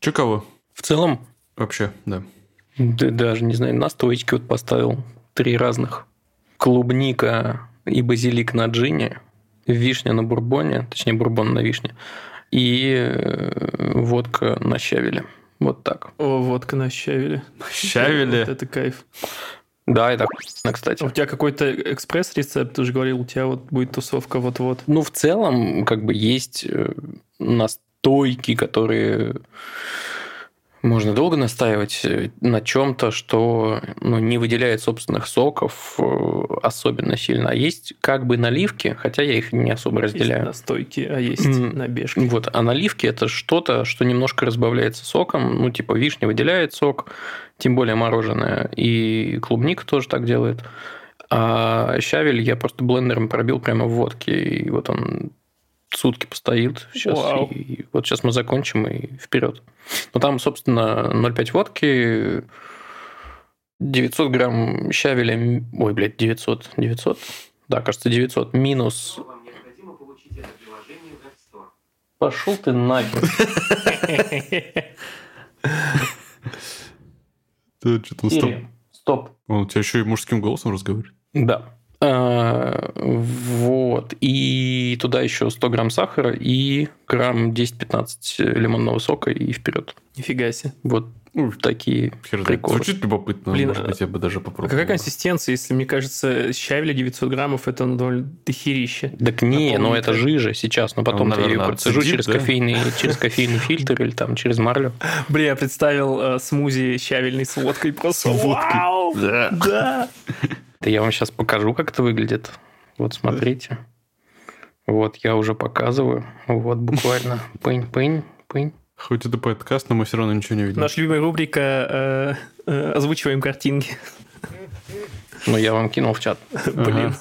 Че кого? В целом, Вообще, да. да, даже не знаю, настойки вот поставил три разных. Клубника и базилик на джине, вишня на бурбоне, точнее бурбон на вишне, и э, водка на щавеле. Вот так. О, водка на щавеле. Щавеле. Вот это кайф. Да, это охуенно, А кстати. у тебя какой-то экспресс-рецепт, ты же говорил, у тебя вот будет тусовка вот-вот. Ну, в целом, как бы есть э, настойки, которые можно долго настаивать э, на чем-то, что ну, не выделяет собственных соков э, особенно сильно. А есть как бы наливки, хотя я их не особо Есть разделяю. настойки, а есть набежки. Вот, а наливки это что-то, что немножко разбавляется соком. Ну, типа вишня выделяет сок, тем более мороженое. И клубника тоже так делает. А щавель я просто блендером пробил прямо в водке. И вот он сутки постоит сейчас. Вау. И вот сейчас мы закончим и вперед. Ну, там, собственно, 0,5 водки, 900 грамм щавеля... Ой, блядь, 900. 900? Да, кажется, 900 минус... Вам необходимо получить это приложение в App Store. Пошел ты нахер. Ты что-то устал. Сири, Стоп. Он у тебя еще и мужским голосом разговаривает. Да. А, Вот. И туда еще 100 грамм сахара и грамм 10-15 лимонного сока и вперед. Нифига себе. Вот Ну, такие Хер приколы. Звучит любопытно. Блин, Может быть, я бы даже А попробовал. какая консистенция, если, мне кажется, щавеля 900 граммов, это ну, довольно дохерище. Так не, но это как- жижа сейчас, но потом Он, ты ее наверное, процежу через, да? кофейный, через кофейный фильтр или там через марлю. Блин, я представил э, смузи щавельный с водкой. Просто С водкой. вау! Да. Да! Да я вам сейчас покажу, как это выглядит. Вот смотрите. Вот я уже показываю. Вот буквально. Пынь, пынь, пынь. Хоть это подкаст, но мы все равно ничего не видим. Наша любимая рубрика э, э, «Озвучиваем картинки». Ну, я вам кинул в чат. Блин.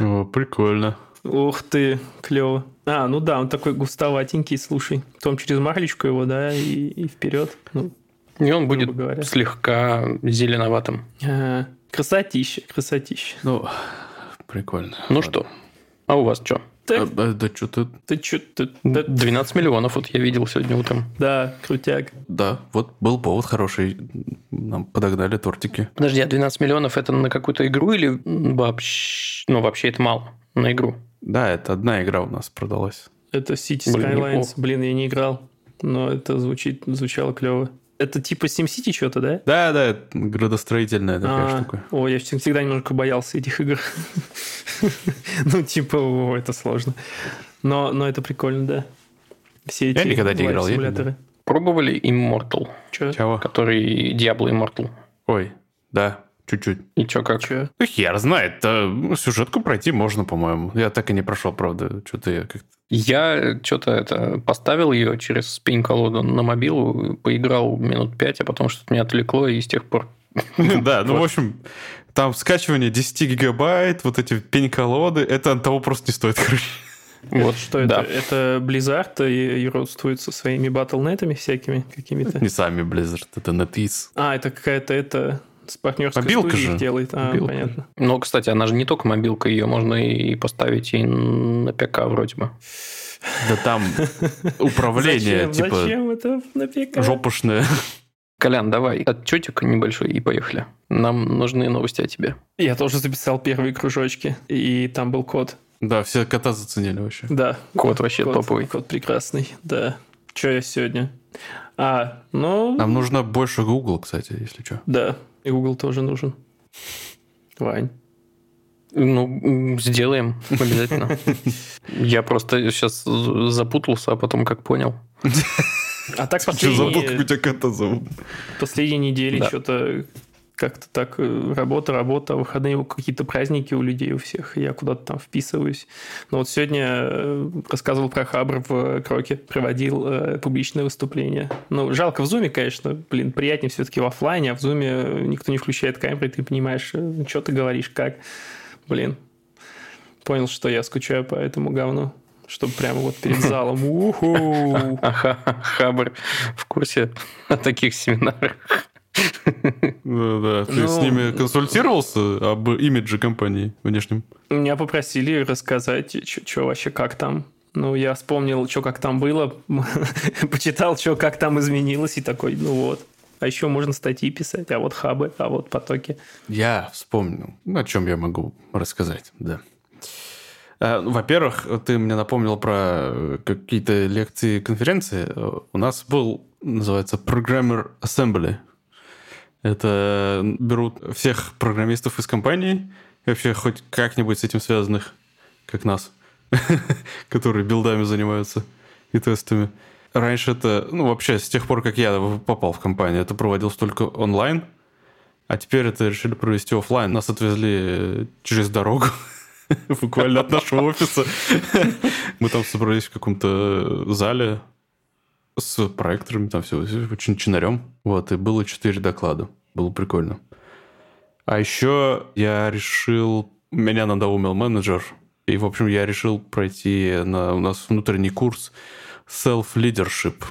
О, прикольно. Ух ты, клево. А, ну да, он такой густоватенький, слушай. Потом через марлечку его, да, и, и вперед. Ну, И он будет говоря. слегка зеленоватым. а, красотища, красотища. Ну, прикольно. Ну что, а у вас что? Так, А, а, да что-то... ты чё, ты- да, 12 миллионов вот я видел сегодня утром. да, крутяк. Да, вот был повод хороший. Нам подогнали тортики. Подожди, а 12 миллионов это на какую-то игру или вообще... Ну, вообще это мало на игру. Да, это одна игра у нас продалась. Это City Блин, Skylines. неплохо. Блин, я не играл, но это звучит, звучало клево. Это типа SimCity что-то, да? Да, да, это градостроительная такая А, штука. О, я всег- всегда немножко боялся этих игр. Ну, типа, о, это сложно. Но, но это прикольно, да. Все эти никогда не играл, я симуляторы. Пробовали Immortal, Че? Чего? который Diablo Immortal. Ой, да, чуть-чуть. И чё как? Че? Ну, хер знает. э, Сюжетку пройти можно, по-моему. Я так и не прошел, правда. Что-то я как-то... Я что-то это поставил ее через пень-колоду на мобилу, поиграл минут пять, а потом что-то меня отвлекло, и с тех пор... Да, ну, в общем, там скачивание 10 гигабайт, вот эти пень-колоды, это от того просто не стоит, короче. Вот Что да. это? Это Blizzard и, и родствует со своими батлнетами всякими какими-то? Не сами Blizzard, это NetEase. А, это какая-то это с партнерской Мобилка студией же. делает. А, Мобилка. понятно. Но, кстати, она же не только мобилка, ее можно и поставить и на ПК вроде бы. Да там управление, Зачем? типа, Зачем это на ПК? жопушное. Колян, давай, отчетик небольшой и поехали. Нам нужны новости о тебе. Я тоже записал первые кружочки, и там был код. Да, все кота заценили вообще. Да. Код вообще топовый. Код прекрасный, да. Че я сегодня? А, ну... Нам нужно больше Google, кстати, если что. Да, и Google тоже нужен. Вань. Ну, сделаем обязательно. Я просто сейчас запутался, а потом как понял. А так Что забыл, как у последние, тебя кота зовут? последние недели Да. что-то как-то так э, работа, работа, выходные какие-то праздники у людей у всех, я куда-то там вписываюсь. Но вот сегодня э, рассказывал про Хабр в Кроке, проводил э, публичное выступление. Ну, жалко в Зуме, конечно, блин, приятнее все-таки в оффлайне, а в Зуме никто не включает камеры, и ты понимаешь, э, что ты говоришь, как. Блин, понял, что я скучаю по этому говну. Чтобы прямо вот перед залом. Хабр в курсе о таких семинарах. Да, да. Ты Ну- с ними консультировался об имидже компании внешнем? Меня попросили рассказать, что вообще как там. Ну, я вспомнил, что как там было, почитал, что как там изменилось, и такой, ну вот. А еще можно статьи писать, а вот хабы, а вот потоки. Я вспомнил, о чем я могу рассказать, да. Э, ну, Во-первых, ты мне напомнил про какие-то лекции, конференции. У нас был, называется, Programmer Assembly. Это берут всех программистов из компании, и вообще хоть как-нибудь с этим связанных, как нас, которые билдами занимаются и тестами. Раньше это, ну, вообще, с тех пор, как я попал в компанию, это проводилось только онлайн, а теперь это решили провести офлайн. Нас отвезли через дорогу, буквально от нашего офиса. Мы там собрались в каком-то зале с проекторами, там все, очень чинарем. Вот, и было четыре доклада. Было прикольно. А еще я решил... Меня надоумил менеджер. И, в общем, я решил пройти на у нас внутренний курс self-leadership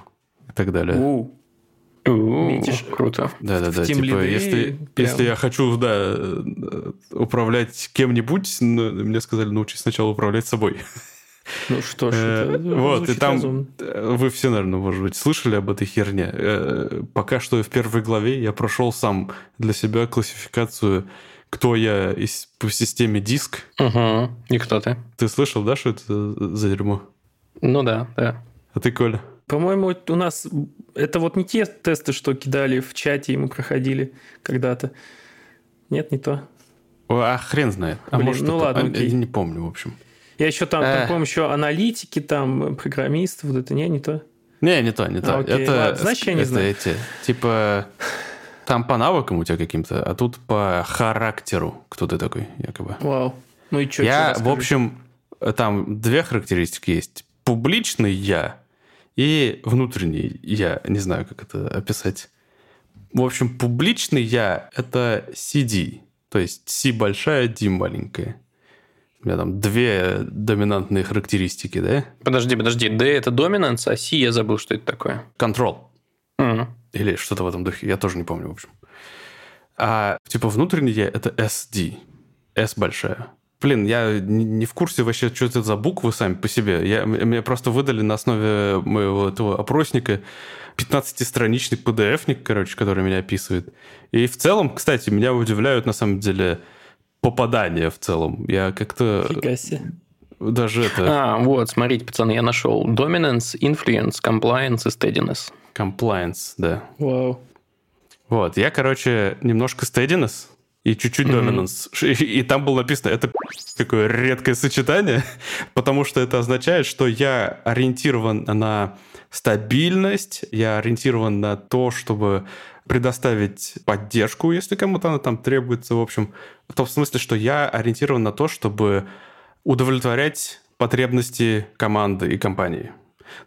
и так далее. У, У, Видишь, Круто. Да-да-да, в типа, тимлиды если, прям- если я хочу, да, э, управлять кем-нибудь, ну, мне сказали научись сначала управлять собой. Ну что ж, Э, это Вот, и там разумно. э, вы все, наверное, может быть, слышали об этой херне. Э, Пока что в первой главе я прошел сам для себя классификацию, кто я из, по системе диск. Угу. И кто ты? Ты слышал, да, что это за дерьмо? Ну да, да. А ты, Коля? По-моему, у нас это вот не те тесты, что кидали в чате, и мы проходили когда-то. Нет, не то. А хрен знает. А Блин, может, ну это- ладно, а, окей. я не помню, в общем. Я еще там, там Эх. помню, еще аналитики, там, программисты, вот это не, не то. Не, не то, не то. А, окей, это, ладно, значит, я не это знаю. эти, типа, там по навыкам у тебя каким-то, а тут по характеру, кто ты такой, якобы. Вау. Ну и что? я, в общем, там две характеристики есть. Публичный я и внутренний я. Не знаю, как это описать. В общем, публичный я – это CD. То есть C большая, D маленькая. У меня там две доминантные характеристики, да? Подожди, подожди. D это dominance, а C я забыл, что это такое. Control. М. Или что-то в этом духе. Я тоже не помню, в общем. А типа внутренний я это SD. S большая. Блин, я не в курсе вообще, что это за буквы сами по себе. Я, мне просто выдали на основе моего этого опросника 15-страничный PDF-ник, короче, который меня описывает. И в целом, кстати, меня удивляют на самом деле попадания в целом. Я как-то Фига себе. даже это... А, вот, смотрите, пацаны, я нашел. Dominance, influence, compliance и steadiness. Compliance, да. Вау. Вот, я, короче, немножко steadiness и чуть-чуть dominance. И, и там было написано, это такое редкое сочетание, потому что это означает, что я ориентирован на стабильность, я ориентирован на то, чтобы предоставить поддержку, если кому-то она там требуется, в общем. В том смысле, что я ориентирован на то, чтобы удовлетворять потребности команды и компании.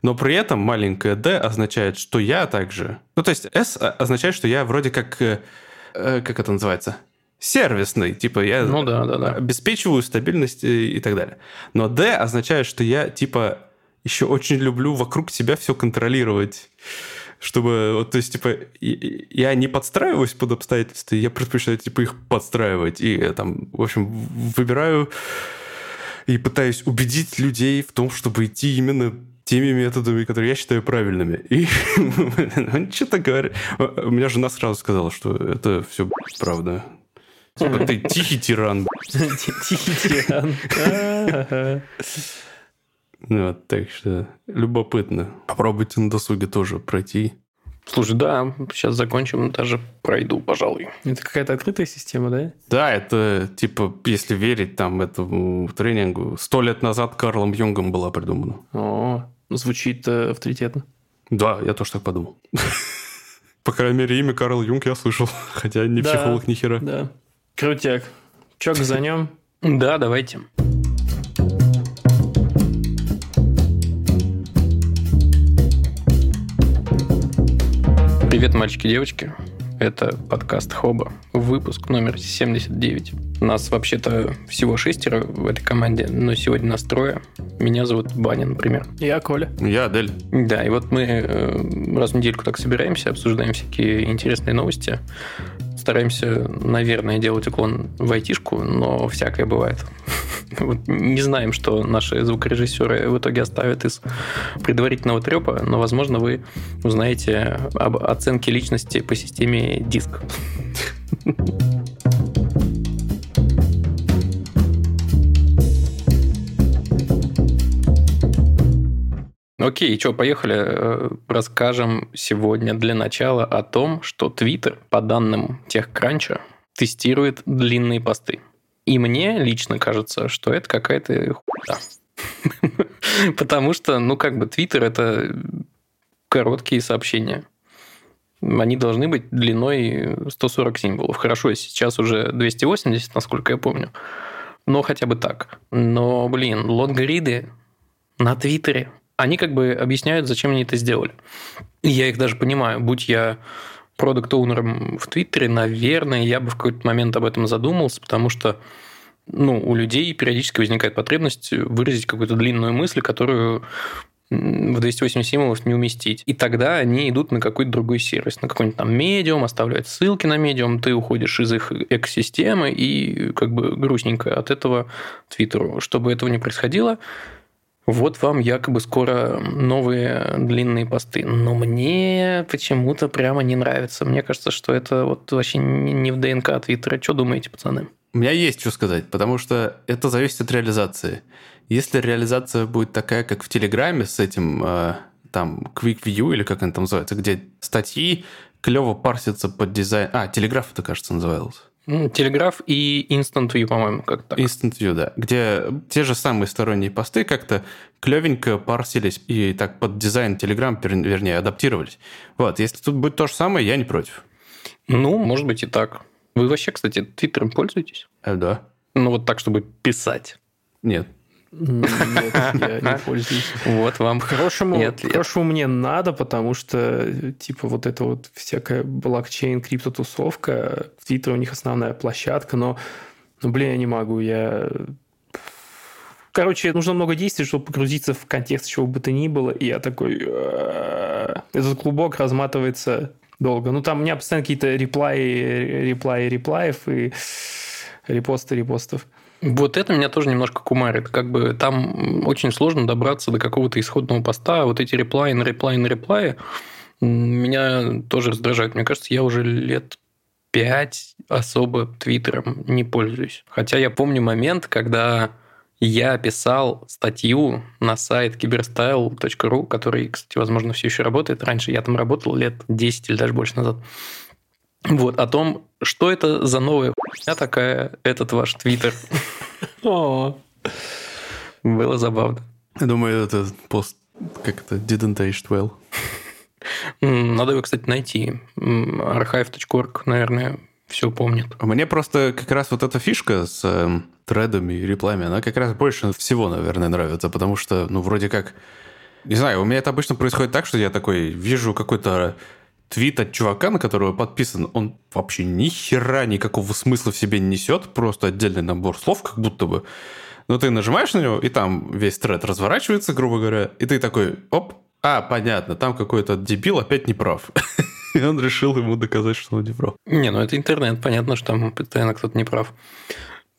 Но при этом маленькое d означает, что я также... Ну, то есть s означает, что я вроде как... э, э, Как это называется? Сервисный. Типа я Ну да, да, да. обеспечиваю стабильность и, и так далее. Но d означает, что я типа еще очень люблю вокруг себя все контролировать. Чтобы, вот, то есть, типа, я не подстраиваюсь под обстоятельства, я предпочитаю, типа, их подстраивать. И э, там, в общем, выбираю и пытаюсь убедить людей в том, чтобы идти именно теми методами, которые я считаю правильными. И он что-то говорит. У меня жена сразу сказала, что это все правда. Типа, ты тихий тиран. Тихий тиран. Ну, Вот, так что любопытно. Попробуйте на досуге тоже пройти. Слушай, да, сейчас закончим, даже пройду, пожалуй. Это какая-то открытая система, да? Да, это, типа, если верить там этому тренингу, сто лет назад Карлом Юнгом была придумана. О, звучит э, авторитетно. Да, я тоже так подумал. По крайней мере, имя Карл Юнг я слышал, хотя не психолог ни хера. Да. Крутяк. Чё, газанем? Да, давайте. Привет, мальчики и девочки. Это подкаст Хоба, выпуск номер 79. Нас вообще-то всего шестеро в этой команде, но сегодня нас трое. Меня зовут Баня, например. Я Коля. Я Адель. Да, и вот мы э, раз в недельку так собираемся, обсуждаем всякие интересные новости. Стараемся, наверное, делать уклон в айтишку, но всякое бывает. Не знаем, что наши звукорежиссеры в итоге оставят из предварительного трепа, но, возможно, вы узнаете об оценке личности по системе диск. Окей, что, поехали. Э, расскажем сегодня для начала о том, что Twitter, по данным TechCrunch, тестирует длинные посты. И мне лично кажется, что это какая-то хуйня. Потому что, ну, как бы, Твиттер – это короткие сообщения. Они должны быть длиной 140 символов. Хорошо, сейчас уже 280, насколько я помню. Но хотя бы так. Но, блин, лонгриды на Твиттере, они как бы объясняют, зачем они это сделали. И я их даже понимаю. Будь я продукт оунером в Твиттере, наверное, я бы в какой-то момент об этом задумался, потому что ну, у людей периодически возникает потребность выразить какую-то длинную мысль, которую в 280 символов не уместить. И тогда они идут на какой-то другой сервис, на какой-нибудь там медиум, оставляют ссылки на медиум, ты уходишь из их экосистемы и как бы грустненько от этого Твиттеру. Чтобы этого не происходило, вот вам якобы скоро новые длинные посты. Но мне почему-то прямо не нравится. Мне кажется, что это вот вообще не в ДНК Твиттера. Что думаете, пацаны? У меня есть что сказать, потому что это зависит от реализации. Если реализация будет такая, как в Телеграме с этим э, там Quick View или как он там называется, где статьи клево парсятся под дизайн... А, Телеграф это, кажется, назывался. Телеграф и Instant View, по-моему, как так. Instant View, да. Где те же самые сторонние посты как-то клевенько парсились и так под дизайн Telegram, вернее, адаптировались. Вот, если тут будет то же самое, я не против. Ну, может быть и так. Вы вообще, кстати, Твиттером пользуетесь? Э, да. Ну, вот так, чтобы писать. Нет. Нет, я не пользуюсь. Вот вам. Хорошему, хорошему мне надо, потому что, типа, вот эта вот всякая блокчейн, криптотусовка, в Твиттере у них основная площадка, но, ну, блин, я не могу, я... Короче, нужно много действий, чтобы погрузиться в контекст чего бы то ни было, и я такой... Этот клубок разматывается долго. Ну, там у меня постоянно какие-то реплаи, реплаи, реплаев и репосты репостов. Вот это меня тоже немножко кумарит. Как бы там очень сложно добраться до какого-то исходного поста. Вот эти реплаи на реплаи меня тоже раздражают. Мне кажется, я уже лет пять особо Твиттером не пользуюсь. Хотя я помню момент, когда я писал статью на сайт cyberstyle.ru, который, кстати, возможно, все еще работает. Раньше я там работал лет 10 или даже больше назад. Вот, о том, что это за новая хуйня такая, этот ваш твиттер. Было забавно. Я думаю, это пост как-то didn't age well. Надо его, кстати, найти. archive.org, наверное, все помнит. Мне просто как раз вот эта фишка с э, тредами и реплами, она как раз больше всего, наверное, нравится, потому что, ну, вроде как... Не знаю, у меня это обычно происходит так, что я такой вижу какой-то твит от чувака, на которого подписан, он вообще ни хера никакого смысла в себе не несет, просто отдельный набор слов, как будто бы. Но ты нажимаешь на него, и там весь тред разворачивается, грубо говоря, и ты такой, оп, а, понятно, там какой-то дебил опять не прав. И он решил ему доказать, что он не прав. Не, ну это интернет, понятно, что там постоянно кто-то не прав.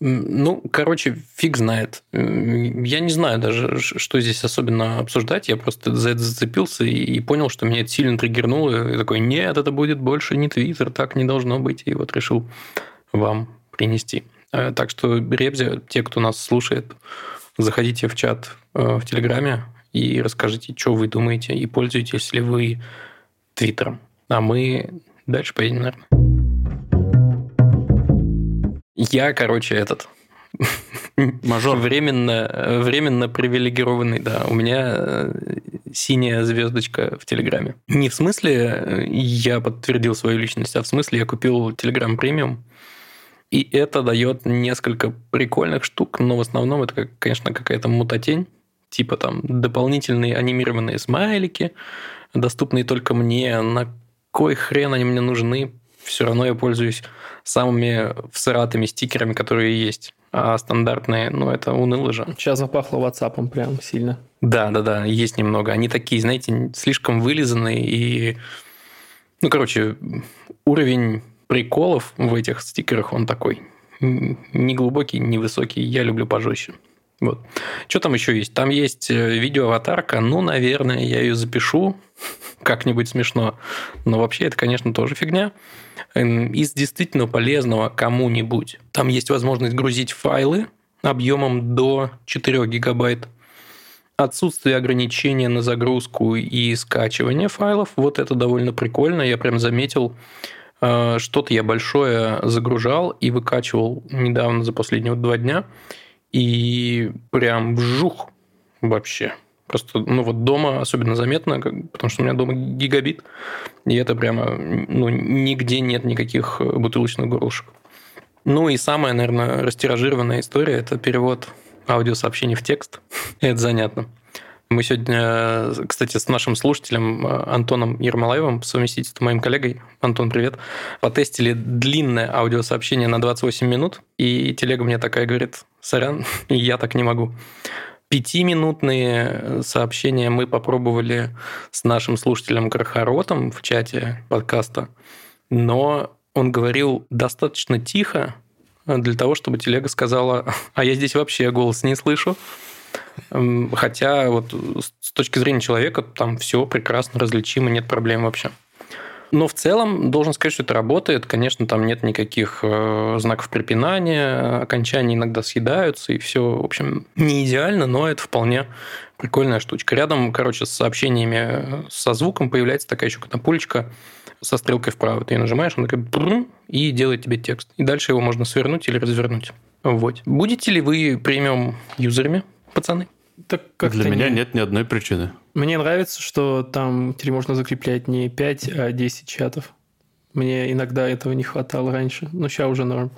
Ну, короче, фиг знает. Я не знаю даже, что здесь особенно обсуждать. Я просто за это зацепился и понял, что меня это сильно триггернуло. И такой, нет, это будет больше не Твиттер, так не должно быть. И вот решил вам принести. Э, так что, Ребзя, те, кто нас слушает, заходите в чат э, в Телеграме и расскажите, что вы думаете, и пользуетесь ли вы Твиттером. А мы дальше поедем, наверное. Я, короче, этот... Мажор. Временно, временно привилегированный, да. У меня э, синяя звездочка в Телеграме. Не в смысле э, я подтвердил свою личность, а в смысле я купил Телеграм премиум. И это дает несколько прикольных штук, но в основном это, конечно, какая-то мутатень. Типа там дополнительные анимированные смайлики, доступные только мне. На кой хрен они мне нужны? Все равно я пользуюсь самыми всратыми стикерами, которые есть. А стандартные, ну, это уныло же. Сейчас запахло WhatsApp прям сильно. Да, да, да, есть немного. Они такие, знаете, слишком вылизанные и... Ну, короче, уровень приколов в этих стикерах, он такой не глубокий, не высокий. Я люблю пожестче. Вот. Что там еще есть? Там есть э, видеоаватарка. Ну, наверное, я ее запишу. Как-нибудь смешно. Но вообще это, конечно, тоже фигня. Из действительно полезного кому-нибудь. Там есть возможность грузить файлы объемом до 4 гигабайт. Отсутствие ограничения на загрузку и скачивание файлов. Вот это довольно прикольно. Я прям заметил, э, что-то я большое загружал и выкачивал недавно за последние два дня. И прям вжух вообще. Просто, ну вот дома особенно заметно, потому что у меня дома гигабит, и это прямо, ну, нигде нет никаких бутылочных горлышек. Ну и самая, наверное, растиражированная история – это перевод аудиосообщений в текст. это занятно. Мы сегодня, кстати, с нашим слушателем э, Антоном Ермолаевым, совместительству моим коллегой, Антон, привет, потестили длинное аудиосообщение на 28 минут, и телега мне такая говорит, сорян, я так не могу. Пятиминутные сообщения мы попробовали с нашим слушателем Крахоротом в чате подкаста, но он говорил достаточно тихо для того, чтобы телега сказала, а я здесь вообще голос не слышу. Хотя вот с точки зрения человека там все прекрасно различимо, нет проблем вообще. Но в целом должен сказать, что это работает. Конечно, там нет никаких э, знаков препинания, окончания иногда съедаются, и все, в общем, не идеально, но это вполне прикольная штучка. Рядом, короче, с сообщениями э, со звуком появляется такая еще кнопулечка со стрелкой вправо. Ты ее нажимаешь, он такой и делает тебе текст. И дальше его можно свернуть или развернуть. Вот. Будете ли вы премиум юзерами? Пацаны? Так как Для меня не... нет ни одной причины. Мне нравится, что там теперь можно закреплять не 5, а 10 чатов. Мне иногда этого не хватало раньше, но сейчас уже норм.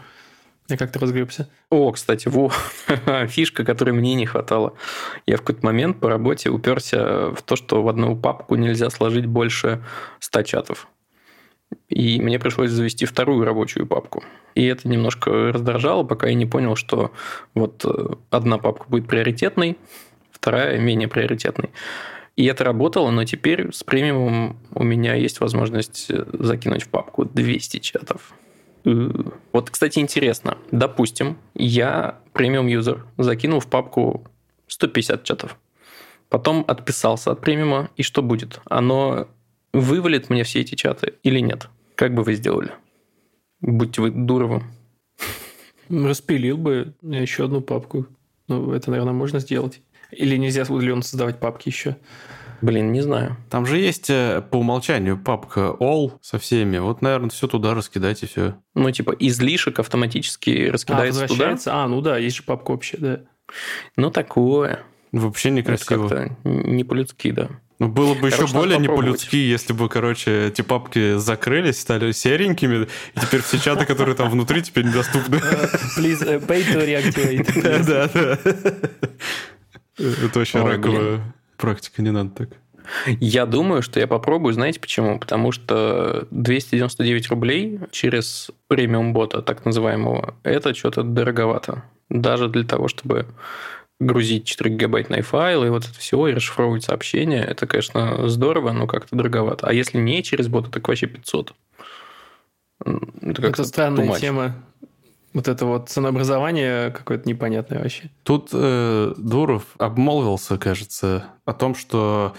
Я как-то разгребся. О, кстати, во, фишка, которой мне не хватало. Я в какой-то момент по работе уперся в то, что в одну папку нельзя сложить больше 100 чатов. И мне пришлось завести вторую рабочую папку. И это немножко раздражало, пока я не понял, что вот э, одна папка будет приоритетной, вторая менее приоритетной. И это работало, но теперь с премиумом у меня есть возможность э, закинуть в папку 200 чатов. Вот, кстати, интересно. Допустим, я премиум-юзер закинул в папку 150 чатов. Потом отписался от премиума, и что будет? Оно вывалит мне все эти чаты или нет? Как бы вы сделали? Будьте вы Дуровым. Распилил бы еще одну папку. Ну, это, наверное, можно сделать. Или нельзя удаленно создавать папки еще? Блин, не знаю. Там же есть э, по умолчанию папка all со всеми. Вот, наверное, все туда раскидайте, все. Ну, типа излишек автоматически раскидается а, туда? А, ну да, есть же папка общая, да. Ну, такое. Вообще некрасиво. Это не по-людски, да. Ну, было бы короче, еще более не по-людски, если бы, короче, эти папки закрылись, стали серенькими, и теперь все чаты, которые там внутри, теперь недоступны. Please uh, pay to reactivate. Да, да. Это вообще раковая практика, не надо так. Я думаю, что я попробую, знаете почему? Потому что 299 рублей через премиум бота, так называемого, это что-то дороговато. Даже для того, чтобы грузить 4 гигабайтные файлы, и вот это все, и расшифровывать сообщения, это, конечно, здорово, но как-то дороговато. А если не через бота, так вообще 500. Это, это странная тема. Вот это вот ценообразование какое-то непонятное вообще. Тут э, Дуров обмолвился, кажется, о том, что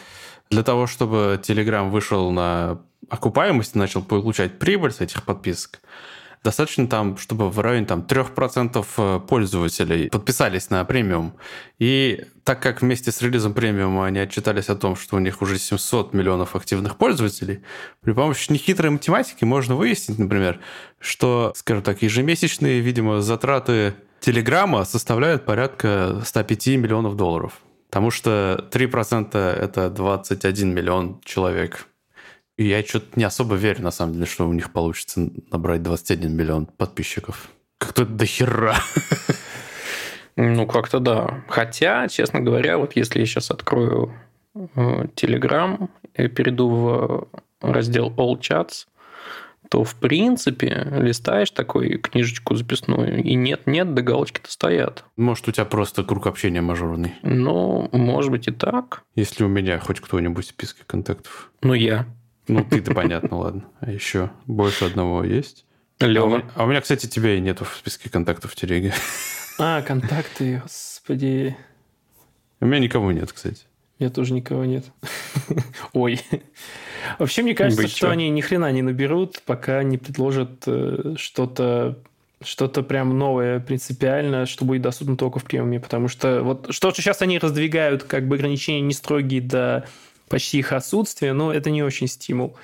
для того, чтобы Telegram вышел на окупаемость и начал получать прибыль с этих подписок, достаточно там, чтобы в районе там, 3% э, пользователей подписались на премиум. И так как вместе с релизом премиума они отчитались о том, что у них уже 700 миллионов активных пользователей, при помощи нехитрой математики можно выяснить, например, что, скажем так, ежемесячные, видимо, затраты Телеграма составляют порядка 105 миллионов долларов. Потому что 3% это 21 миллион человек я что-то не особо верю, на самом деле, что у них получится набрать 21 миллион подписчиков. Как-то до хера. Ну, как-то да. Хотя, честно говоря, вот если я сейчас открою Telegram и перейду в раздел All Chats, то, в принципе, листаешь такой книжечку записную, и нет-нет, до галочки-то стоят. Может, у тебя просто круг общения мажорный. Ну, может быть и так. Если у меня хоть кто-нибудь в списке контактов. Ну, я. Ну, ты-то понятно, ладно. А еще больше одного есть? А Лева. меня, а у меня, кстати, тебя и нету в списке контактов в телеге. А, контакты, господи. У меня никого нет, кстати. У меня тоже никого нет. Ой. Вообще, мне кажется, Быть что они ни хрена не наберут, пока не предложат э, что-то что-то прям новое принципиально, что будет доступно только в премиуме, потому что вот что сейчас они раздвигают как бы ограничения не строгие до почти их отсутствия, но это не очень стимул.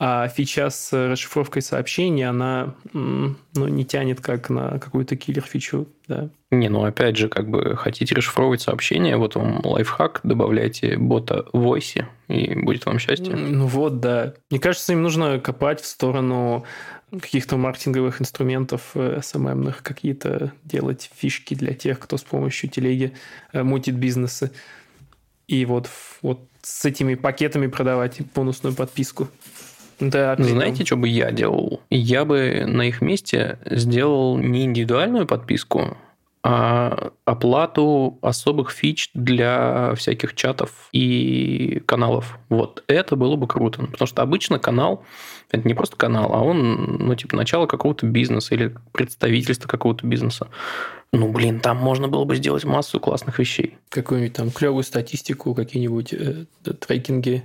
А фича с расшифровкой сообщений, она ну, не тянет как на какую-то киллер-фичу, да. Не, ну опять же, как бы хотите расшифровывать сообщения, вот вам лайфхак, добавляйте бота в Voice, и будет вам счастье. Ну вот, да. Мне кажется, им нужно копать в сторону каких-то маркетинговых инструментов э, SMM-ных, какие-то делать фишки для тех, кто с помощью телеги э, мутит бизнесы. И вот, вот с этими пакетами продавать бонусную подписку. Да, этом- Знаете, что бы я делал? Я бы на их месте сделал не индивидуальную подписку, а оплату особых фич для всяких чатов и каналов. Вот это было бы круто. Потому что обычно канал это не просто канал, а он, ну, типа, начало какого-то бизнеса или представительство какого-то бизнеса. Ну, блин, там можно было бы сделать массу классных вещей. какую-нибудь там клевую статистику, какие-нибудь э, трекинги,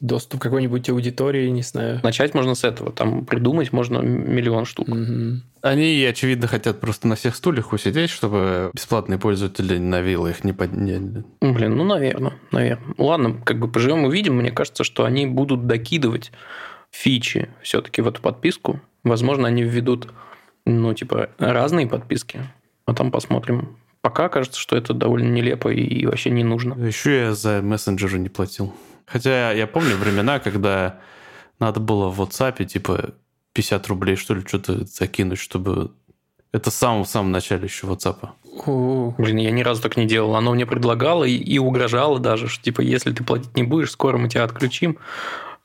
доступ к какой-нибудь аудитории, не знаю. Начать можно с этого. Там придумать можно миллион штук. Мгм. Они, очевидно, хотят просто на всех стульях усидеть, чтобы бесплатные пользователи на вилы их не подняли. Блин, ну, наверное, наверное. Ладно, как бы поживем увидим. Мне кажется, что они будут докидывать фичи все-таки в эту подписку. Возможно, они введут, ну, типа, разные подписки. А там посмотрим. Пока кажется, что это довольно нелепо и вообще не нужно. Еще я за мессенджеры не платил. Хотя я помню времена, когда надо было в WhatsApp типа 50 рублей, что ли, что-то закинуть, чтобы... Это в самом, самом начале еще WhatsApp. О, Блин, я ни разу так не делал. Оно мне предлагало и, и угрожало даже, что, типа, если ты платить не будешь, скоро мы тебя отключим.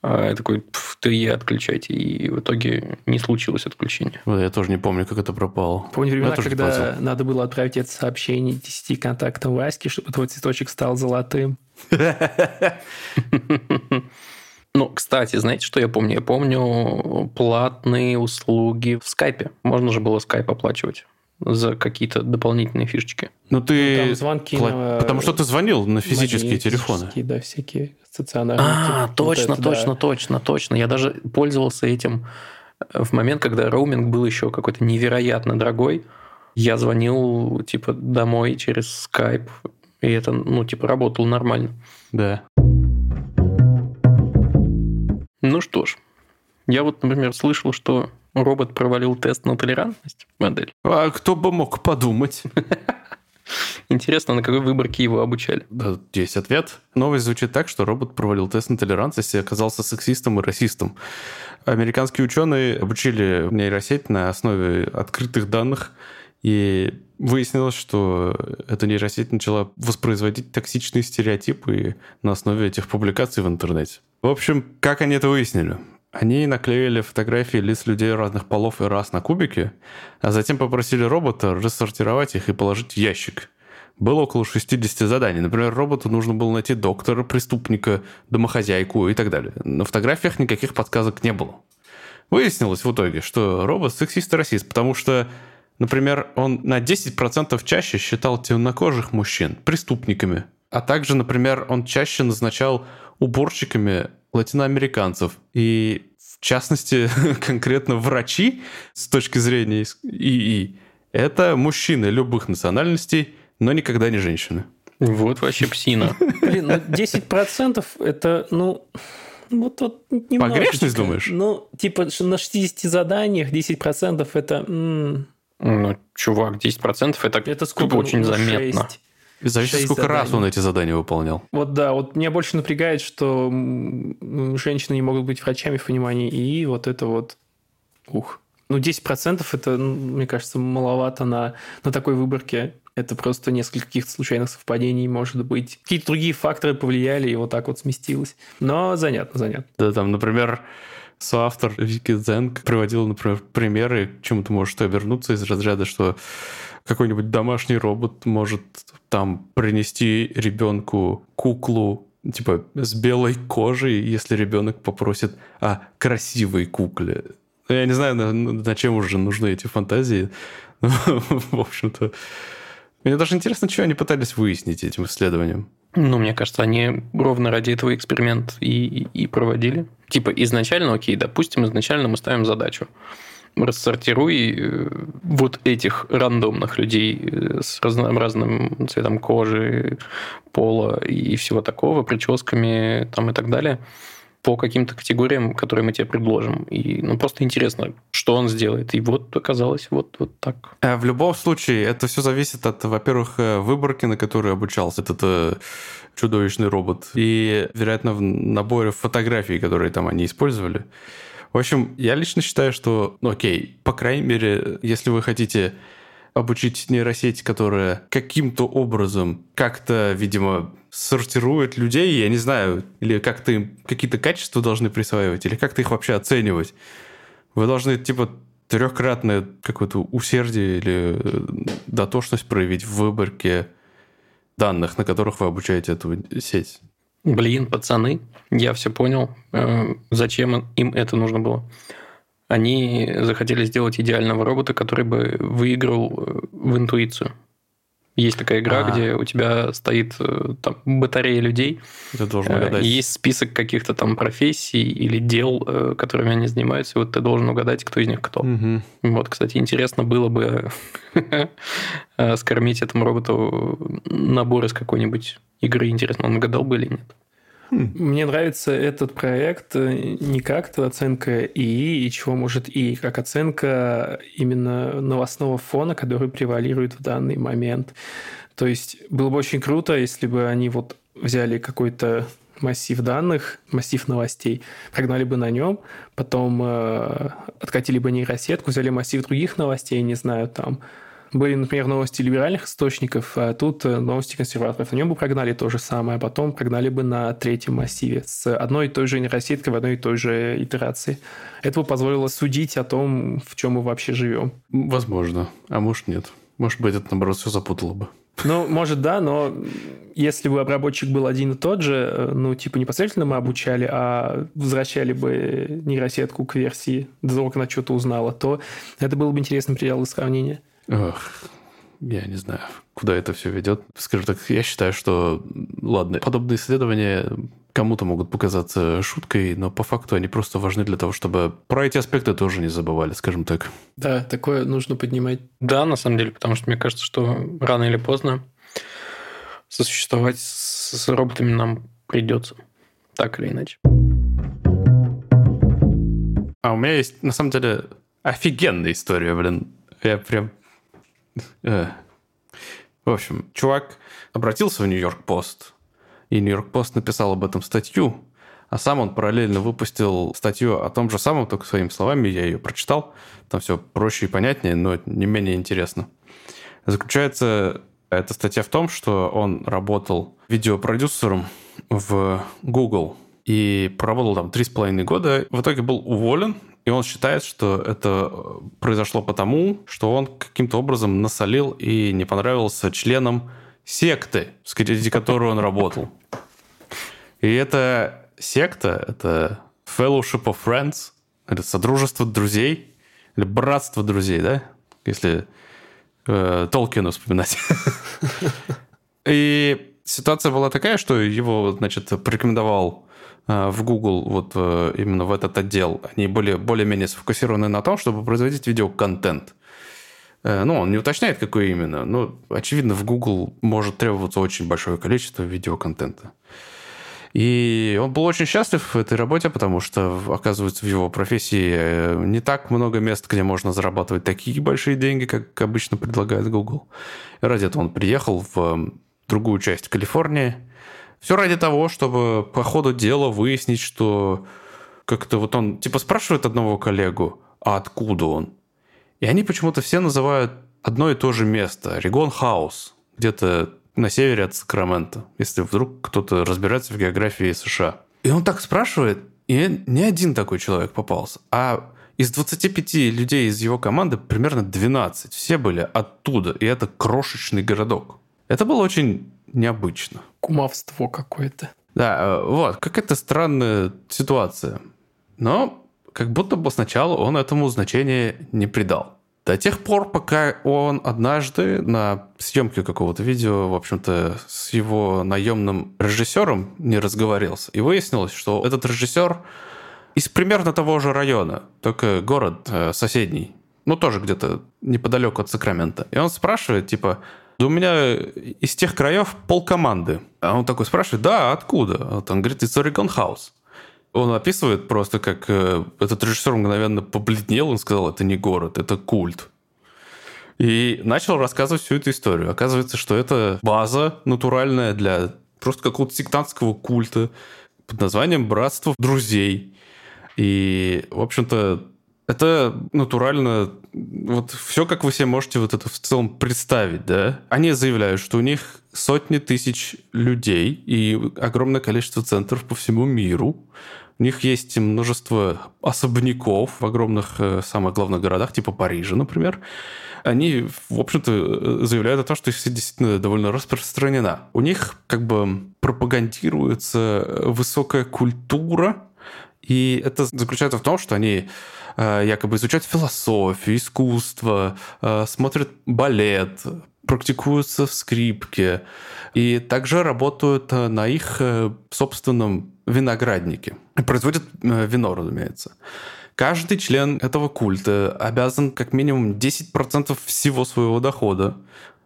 А я такой, «Пф, ты и отключайте. И в итоге не случилось отключение. Вот Я тоже не помню, как это пропало. Помню времена, когда платил. надо было отправить это сообщение 10 контактам Васьки, чтобы твой цветочек стал золотым. Ну, кстати, знаете, что я помню? Я помню платные услуги в скайпе. Можно же было скайп оплачивать за какие-то дополнительные фишечки. Ну ты... Там звонки пла- на- Потому что ты звонил на физические телефоны. да, всякие стационарные. А, Вот точно, это да. точно, точно, точно. Я даже пользовался этим в момент, когда роуминг был еще какой-то невероятно дорогой. Я звонил, типа, домой через скайп, и это, ну, типа, работало нормально. Да. Ну что ж, я вот, например, слышал, что робот провалил тест на толерантность модель. А кто бы мог подумать? Интересно, на какой выборке его обучали? Да, есть ответ. Новость звучит так, что робот провалил тест на толерантность и оказался сексистом и расистом. Американские ученые обучили нейросеть на основе открытых данных, и выяснилось, что эта нейросеть начала воспроизводить токсичные стереотипы на основе этих публикаций в интернете. В общем, как они это выяснили? Они наклеили фотографии лиц людей разных полов и рас на кубики, а затем попросили робота рассортировать их и положить в ящик. Было около 60 заданий. Например, роботу нужно было найти доктора, преступника, домохозяйку и так далее. На фотографиях никаких подсказок не было. Выяснилось в итоге, что робот сексист и расист, потому что, например, он на 10% чаще считал темнокожих мужчин преступниками. А также, например, он чаще назначал уборщиками латиноамериканцев. И в частности, конкретно врачи с точки зрения ИИ – это мужчины любых национальностей, но никогда не женщины. Вот вообще псина. Блин, ну 10% это, ну, вот, вот немножечко. Погрешность, думаешь? Ну, типа на 60 заданиях 10% это... М- ну, чувак, 10% это, это сколько? очень ну, заметно. 6 зависит, сколько раз заданий. он эти задания выполнял. Вот да, вот меня больше напрягает, что женщины не могут быть врачами в понимании, и вот это вот... Ух. Ну, 10% это, мне кажется, маловато на, на такой выборке. Это просто несколько каких-то случайных совпадений, может быть. Какие-то другие факторы повлияли, и вот так вот сместилось. Но занятно, занятно. Да, там, например, соавтор Вики Зенг приводил, например, примеры, к чему ты можешь обернуться из разряда, что какой-нибудь домашний робот может там принести ребенку куклу типа с белой кожей, если ребенок попросит о красивой кукле. Я не знаю, на, на чем уже нужны эти фантазии. В общем-то, мне даже интересно, что они пытались выяснить этим исследованием. Ну, мне кажется, они ровно ради этого эксперимент и, и проводили. Типа изначально, окей, допустим, изначально мы ставим задачу. Рассортируй э, вот этих рандомных людей э, с разнообразным цветом кожи, пола и всего такого, прическами там и так далее – по каким-то категориям, которые мы тебе предложим. И ну, просто интересно, что он сделает. И вот оказалось вот, вот так. А в любом случае, это все зависит от, во-первых, э, выборки, на которой обучался этот э, чудовищный робот, и, вероятно, в наборе фотографий, которые там они использовали. В общем, я лично считаю, что, ну окей, по крайней мере, если вы хотите обучить нейросеть, которая каким-то образом как-то, видимо, сортирует людей, я не знаю, или как-то им какие-то качества должны присваивать, или как-то их вообще оценивать. Вы должны, типа, трехкратное какое-то усердие или э, дотошность проявить в выборке данных, на которых вы обучаете эту сеть. Блин, пацаны, я все понял, э, зачем им это нужно было они захотели сделать идеального робота, который бы выиграл э, в интуицию. Есть такая игра, А-а-а. где у тебя стоит э, там, батарея людей. Ты должен э, угадать. И есть список каких-то там профессий или дел, которыми они занимаются. И вот ты должен угадать, кто из них кто. Угу. Вот, кстати, интересно было бы скормить этому роботу набор из какой-нибудь игры. Интересно, он угадал бы или нет. Мне нравится этот проект э, не как оценка ИИ и чего может ИИ, как оценка именно новостного фона, который превалирует в данный момент. То есть было бы очень круто, если бы они вот взяли какой-то массив данных, массив новостей, прогнали бы на нем, потом э, откатили бы нейросетку, взяли массив других новостей, не знаю, там были, например, новости либеральных источников, а тут э, новости консерваторов. На нем бы прогнали то же самое, а потом прогнали бы на третьем массиве с одной и той же нейросеткой в одной и той же итерации. Это бы позволило судить о том, в чем мы вообще живем. Возможно. А может, нет. Может быть, это, наоборот, все запутало бы. Ну, может, да, но если бы обработчик был один и тот же, э, ну, типа, непосредственно мы обучали, а возвращали бы нейросетку к версии до того, как она что-то узнала, то это было бы интересным материал сравнения. Ох, я не знаю, куда это все ведет. Скажем так, я считаю, что, ладно, подобные исследования кому-то могут показаться шуткой, но по факту они просто важны для того, чтобы про эти аспекты тоже не забывали, скажем так. Да, такое нужно поднимать. Да, на самом деле, потому что мне кажется, что рано или поздно сосуществовать с роботами нам придется, так или иначе. А у меня есть, на самом деле, офигенная история, блин. Я прям. В общем, чувак обратился в Нью-Йорк Пост, и Нью-Йорк Пост написал об этом статью, а сам он параллельно выпустил статью о том же самом, только своими словами, я ее прочитал. Там все проще и понятнее, но не менее интересно. Заключается эта статья в том, что он работал видеопродюсером в Google и проработал там три с половиной года. В итоге был уволен и он считает, что это произошло потому, что он каким-то образом насолил и не понравился членам секты, среди которой он работал. И эта секта, это Fellowship of Friends, это Содружество друзей, или Братство друзей, да? Если э, Толкина вспоминать. И ситуация была такая, что его, значит, порекомендовал Э, в Google, вот э, именно в этот отдел, они были более-менее сфокусированы на том, чтобы производить видеоконтент. Э, ну, он не уточняет, какой именно, но, очевидно, в Google может требоваться очень большое количество видеоконтента. И он был очень счастлив в этой работе, потому что, оказывается, в его профессии не так много мест, где можно зарабатывать такие большие деньги, как обычно предлагает Google. И ради этого он приехал в другую часть Калифорнии – все ради того, чтобы по ходу дела выяснить, что как-то вот он типа спрашивает одного коллегу, а откуда он? И они почему-то все называют одно и то же место, Регон Хаус, где-то на севере от Сакрамента, если вдруг кто-то разбирается в географии США. И он так спрашивает, и не один такой человек попался, а из 25 людей из его команды примерно 12. Все были оттуда, и это крошечный городок. Это было очень необычно. Кумовство какое-то. Да, э, вот, какая-то странная ситуация. Но как будто бы сначала он этому значения не придал. До тех пор, пока он однажды на съемке какого-то видео, в общем-то, с его наемным режиссером не разговорился. И выяснилось, что этот режиссер из примерно того же района, только город э, соседний, ну, тоже где-то неподалеку от Сакрамента. И он спрашивает, типа, да у меня из тех краев полкоманды. А он такой спрашивает, да, откуда? Вот он говорит, из Oregon House. Он описывает просто, как э, этот режиссер мгновенно побледнел, он сказал, это не город, это культ. И начал рассказывать всю эту историю. Оказывается, что это база натуральная для просто какого-то сектантского культа под названием «Братство друзей». И, в общем-то, это натурально, вот все, как вы себе можете вот это в целом представить, да? Они заявляют, что у них сотни тысяч людей и огромное количество центров по всему миру. У них есть множество особняков в огромных, э, самых главных городах, типа Парижа, например. Они, в общем-то, э, заявляют о том, что их действительно довольно распространена. У них как бы пропагандируется высокая культура, и это заключается в том, что они Э, якобы изучают философию, искусство, э, смотрят балет, практикуются в скрипке и также работают э, на их собственном винограднике. Производят вино, разумеется. Каждый член этого культа обязан как минимум 10% всего своего дохода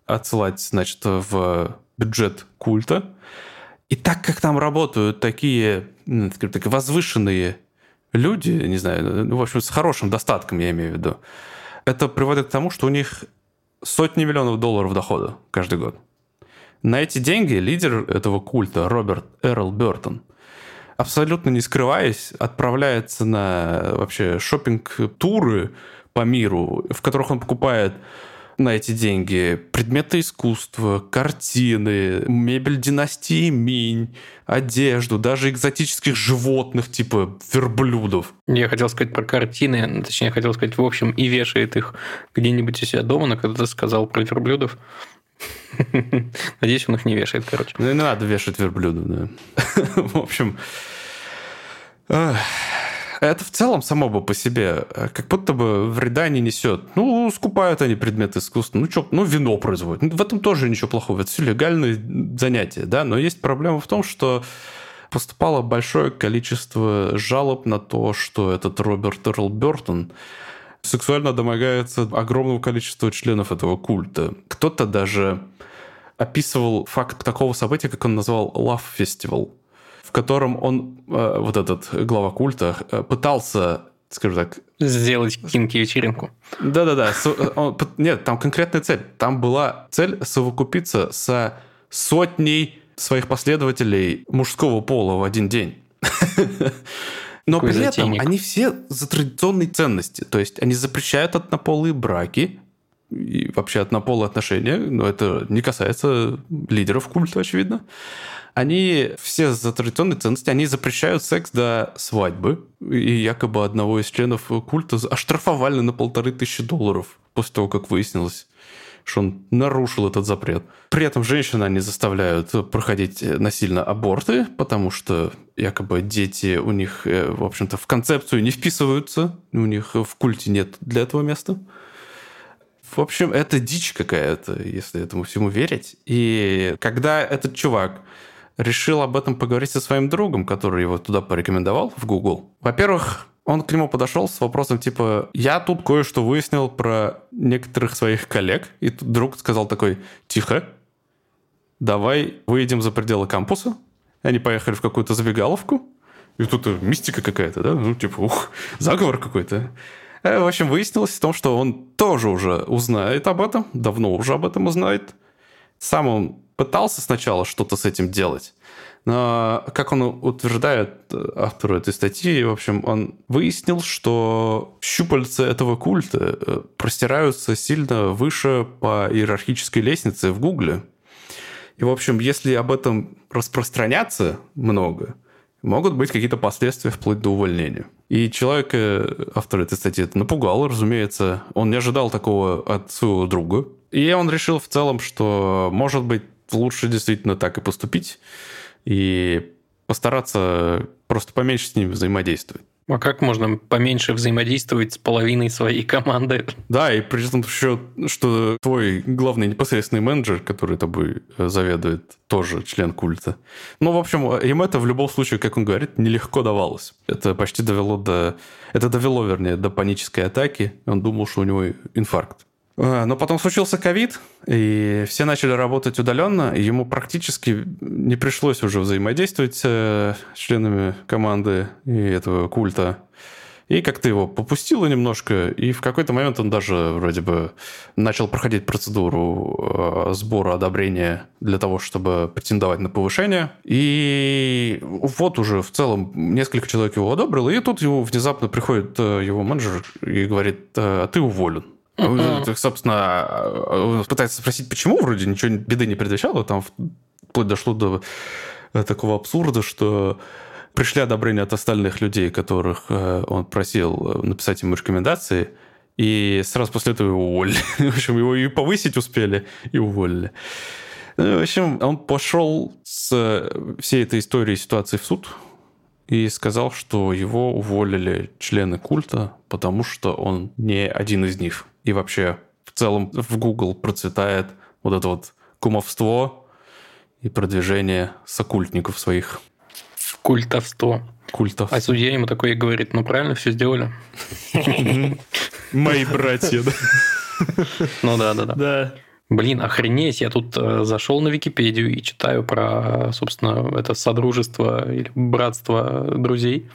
отсылать, значит, в бюджет культа. И так как там работают такие, скажем так, возвышенные люди, не знаю, ну, в общем, с хорошим достатком, я имею в виду, это приводит к тому, что у них сотни миллионов долларов дохода каждый год. На эти деньги лидер этого культа, Роберт Эрл Бертон, абсолютно не скрываясь, отправляется на вообще шопинг туры по миру, в которых он покупает на эти деньги предметы искусства, картины, мебель династии Минь, одежду, даже экзотических животных типа верблюдов. Я хотел сказать про картины, точнее, я хотел сказать, в общем, и вешает их где-нибудь у себя дома, но когда ты сказал про верблюдов, Надеюсь, он их не вешает, короче. Ну, не надо вешать верблюда, да. В общем, это в целом само бы по себе э, как будто бы вреда не несет. Ну, скупают они предметы искусства, ну, что, ну, вино производят. В этом тоже ничего плохого, это все легальные занятия, да, но есть проблема в том, что поступало большое количество жалоб на то, что этот Роберт Эрл Бертон сексуально домогается огромного количества членов этого культа. Кто-то даже описывал факт такого события, как он назвал Love Festival в котором он, э, вот этот глава культа, э, пытался скажем так... Сделать кинки-вечеринку. Да-да-да. Э, нет, там конкретная цель. Там была цель совокупиться со сотней своих последователей мужского пола в один день. Но Какой при этом они все за традиционные ценности. То есть они запрещают однополые браки и вообще однополые отношения, но это не касается лидеров культа, очевидно они все за традиционные ценности, они запрещают секс до свадьбы. И якобы одного из членов культа оштрафовали на полторы тысячи долларов после того, как выяснилось, что он нарушил этот запрет. При этом женщин они заставляют проходить насильно аборты, потому что якобы дети у них, э, в общем-то, в концепцию не вписываются, у них в культе нет для этого места. В общем, это дичь какая-то, если этому всему верить. И когда этот чувак решил об этом поговорить со своим другом, который его туда порекомендовал в Google. Во-первых, он к нему подошел с вопросом типа, я тут кое-что выяснил про некоторых своих коллег, и тут друг сказал такой, тихо, давай выйдем за пределы кампуса. Они поехали в какую-то забегаловку, и тут мистика какая-то, да, ну типа, ух, заговор какой-то. Э, в общем, выяснилось в том, что он тоже уже узнает об этом, давно уже об этом узнает. Сам он пытался сначала что-то с этим делать, но, как он утверждает, автор этой статьи, в общем, он выяснил, что щупальца этого культа э, простираются сильно выше по иерархической лестнице в Гугле. И, в общем, если об этом распространяться много, могут быть какие-то последствия вплоть до увольнения. И человек, э, автор этой статьи, это напугал, разумеется. Он не ожидал такого от своего друга. И он решил в целом, что, может быть, лучше действительно так и поступить и постараться просто поменьше с ними взаимодействовать. А как можно поменьше взаимодействовать с половиной своей команды? Да, и при этом еще, что твой главный непосредственный менеджер, который тобой э, заведует, тоже член культа. Ну, в общем, им это в любом случае, как он говорит, нелегко давалось. Это почти довело до... Это довело, вернее, до панической атаки. Он думал, что у него инфаркт. А, но потом случился ковид, и все начали работать удаленно, и ему практически не пришлось уже взаимодействовать с э, членами команды и этого культа. И как-то его попустило немножко, и в какой-то момент он даже вроде бы начал проходить процедуру э, сбора одобрения для того, чтобы претендовать на повышение. И вот уже в целом несколько человек его одобрил, и тут его внезапно приходит э, его менеджер и говорит, а ты уволен. Uh-huh. Собственно, пытается спросить, почему вроде ничего беды не предвещало, там вплоть дошло до э, такого абсурда, что пришли одобрения от остальных людей, которых э, он просил написать ему рекомендации, и сразу после этого его уволили. В общем, его и повысить успели, и уволили. Ну, в общем, он пошел с всей этой историей ситуации в суд, и сказал, что его уволили члены культа, потому что он не один из них. И вообще в целом в Google процветает вот это вот кумовство и продвижение сокультников своих. Культовство. Культов. А судья ему такой говорит, ну правильно все сделали. Мои братья, да. Ну да, да, да. Да. Блин, охренеть, я тут э, зашел на Википедию и читаю про, собственно, это содружество или братство друзей.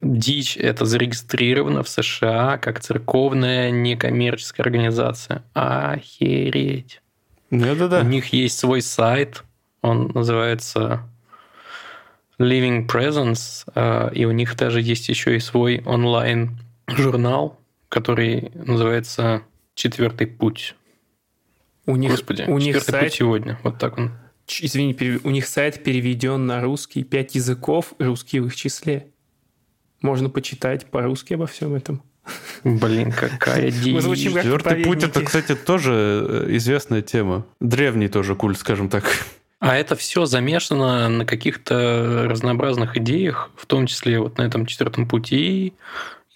Дичь это зарегистрировано в США как церковная некоммерческая организация. Охереть. Да-да-да. У них есть свой сайт, он называется Living Presence, э, и у них даже есть еще и свой онлайн-журнал, который называется «Четвертый путь». У них, Господи, у них сайт, путь сегодня. Вот так он. Извини, у них сайт переведен на русский, пять языков, русский в их числе. Можно почитать по-русски обо всем этом. Блин, какая дичь. Четвертый путь это, кстати, тоже э, известная тема. Древний тоже культ, скажем так. А это все замешано на каких-то разнообразных идеях, в том числе вот на этом четвертом пути и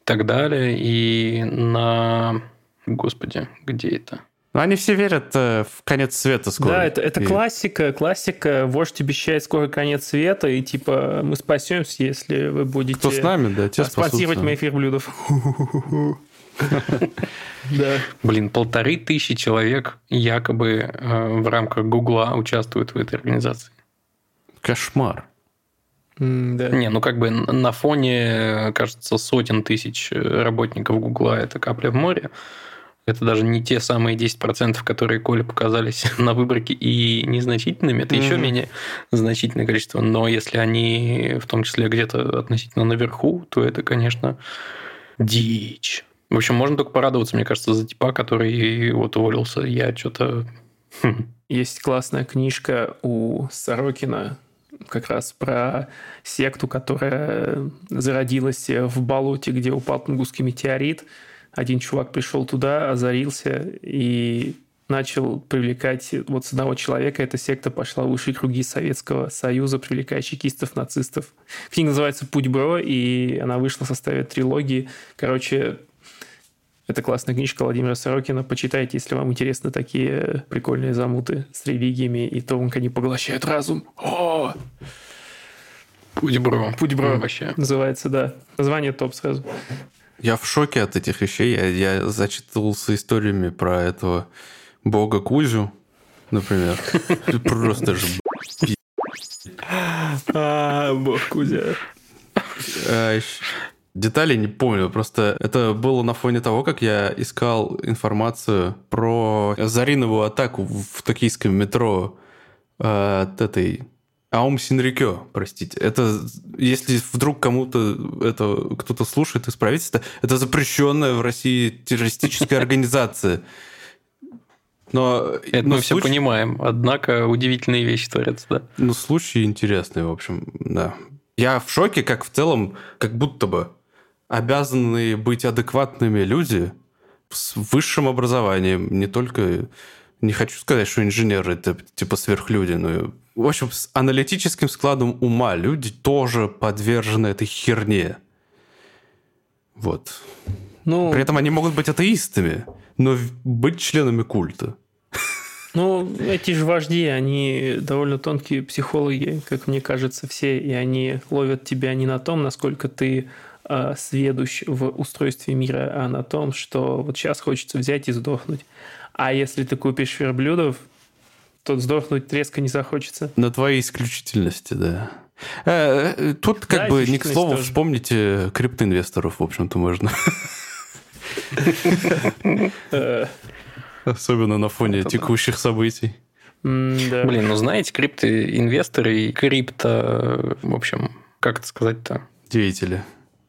так далее, и на... Господи, где это? Но они все верят э, в конец света скоро. Да, это, это И- классика, классика. Вождь обещает скоро конец света, и типа мы спасемся, если вы будете Кто с нами, да, те спонсировать моих верблюдов. Да. Блин, полторы тысячи человек якобы э, в рамках Гугла участвуют в этой организации. Кошмар. Да. Не, ну как бы на фоне, кажется, сотен тысяч работников Гугла это капля в море. Это даже не те самые 10%, которые Коле показались на выборке и незначительными. Это еще Мгм. менее значительное количество. Но если они в том числе где-то относительно наверху, то это, конечно, дичь. В общем, можно только порадоваться, мне кажется, за типа, который вот уволился. Я что-то... хм, Есть классная книжка у Сорокина как раз про секту, которая зародилась в болоте, где упал тунгусский метеорит. Один чувак пришел туда, озарился и начал привлекать вот с одного человека. Эта секта пошла в высшие круги Советского Союза, привлекая чекистов, нацистов. Книга называется «Путь Бро», и она вышла в составе трилогии. Короче, это классная книжка Владимира Сорокина. Почитайте, если вам интересны такие прикольные замуты с религиями и то, как они поглощают разум. О, Путь бро. Путь бро. Вообще. называется, да. Название топ сразу. Я в шоке от этих вещей. Я, я зачитывался историями про этого бога Кузю, например. Просто же А, бог Кузя. А, Деталей не помню, просто это было на фоне того, как я искал информацию про Зариновую атаку в токийском метро от этой Аум Синрикё, простите. Это, если вдруг кому-то это кто-то слушает из правительства, это запрещенная в России террористическая организация. Но, Это но мы все случай- понимаем. Однако удивительные вещи творятся, да. ну, случай интересный, в общем, да. Я в шоке, как в целом, как будто бы обязанные быть адекватными люди с высшим образованием, не только... Не хочу сказать, что инженеры это типа сверхлюди, но в общем, с аналитическим складом ума люди тоже подвержены этой херне. Вот. Ну, При этом они могут быть атеистами, но быть членами культа. Ну, эти же вожди, они довольно тонкие психологи, как мне кажется, все, и они ловят тебя не на том, насколько ты э, сведущ в устройстве мира, а на том, что вот сейчас хочется взять и сдохнуть. А если ты купишь верблюдов, то сдохнуть резко не захочется. На твоей исключительности, да. Э, э, Тут как Да, бы не к слову тоже. вспомните криптоинвесторов, в общем-то, можно. Э, Особенно на фоне текущих событий. Блин, ну знаете, криптоинвесторы и крипто, в общем, как это сказать-то? Деятели,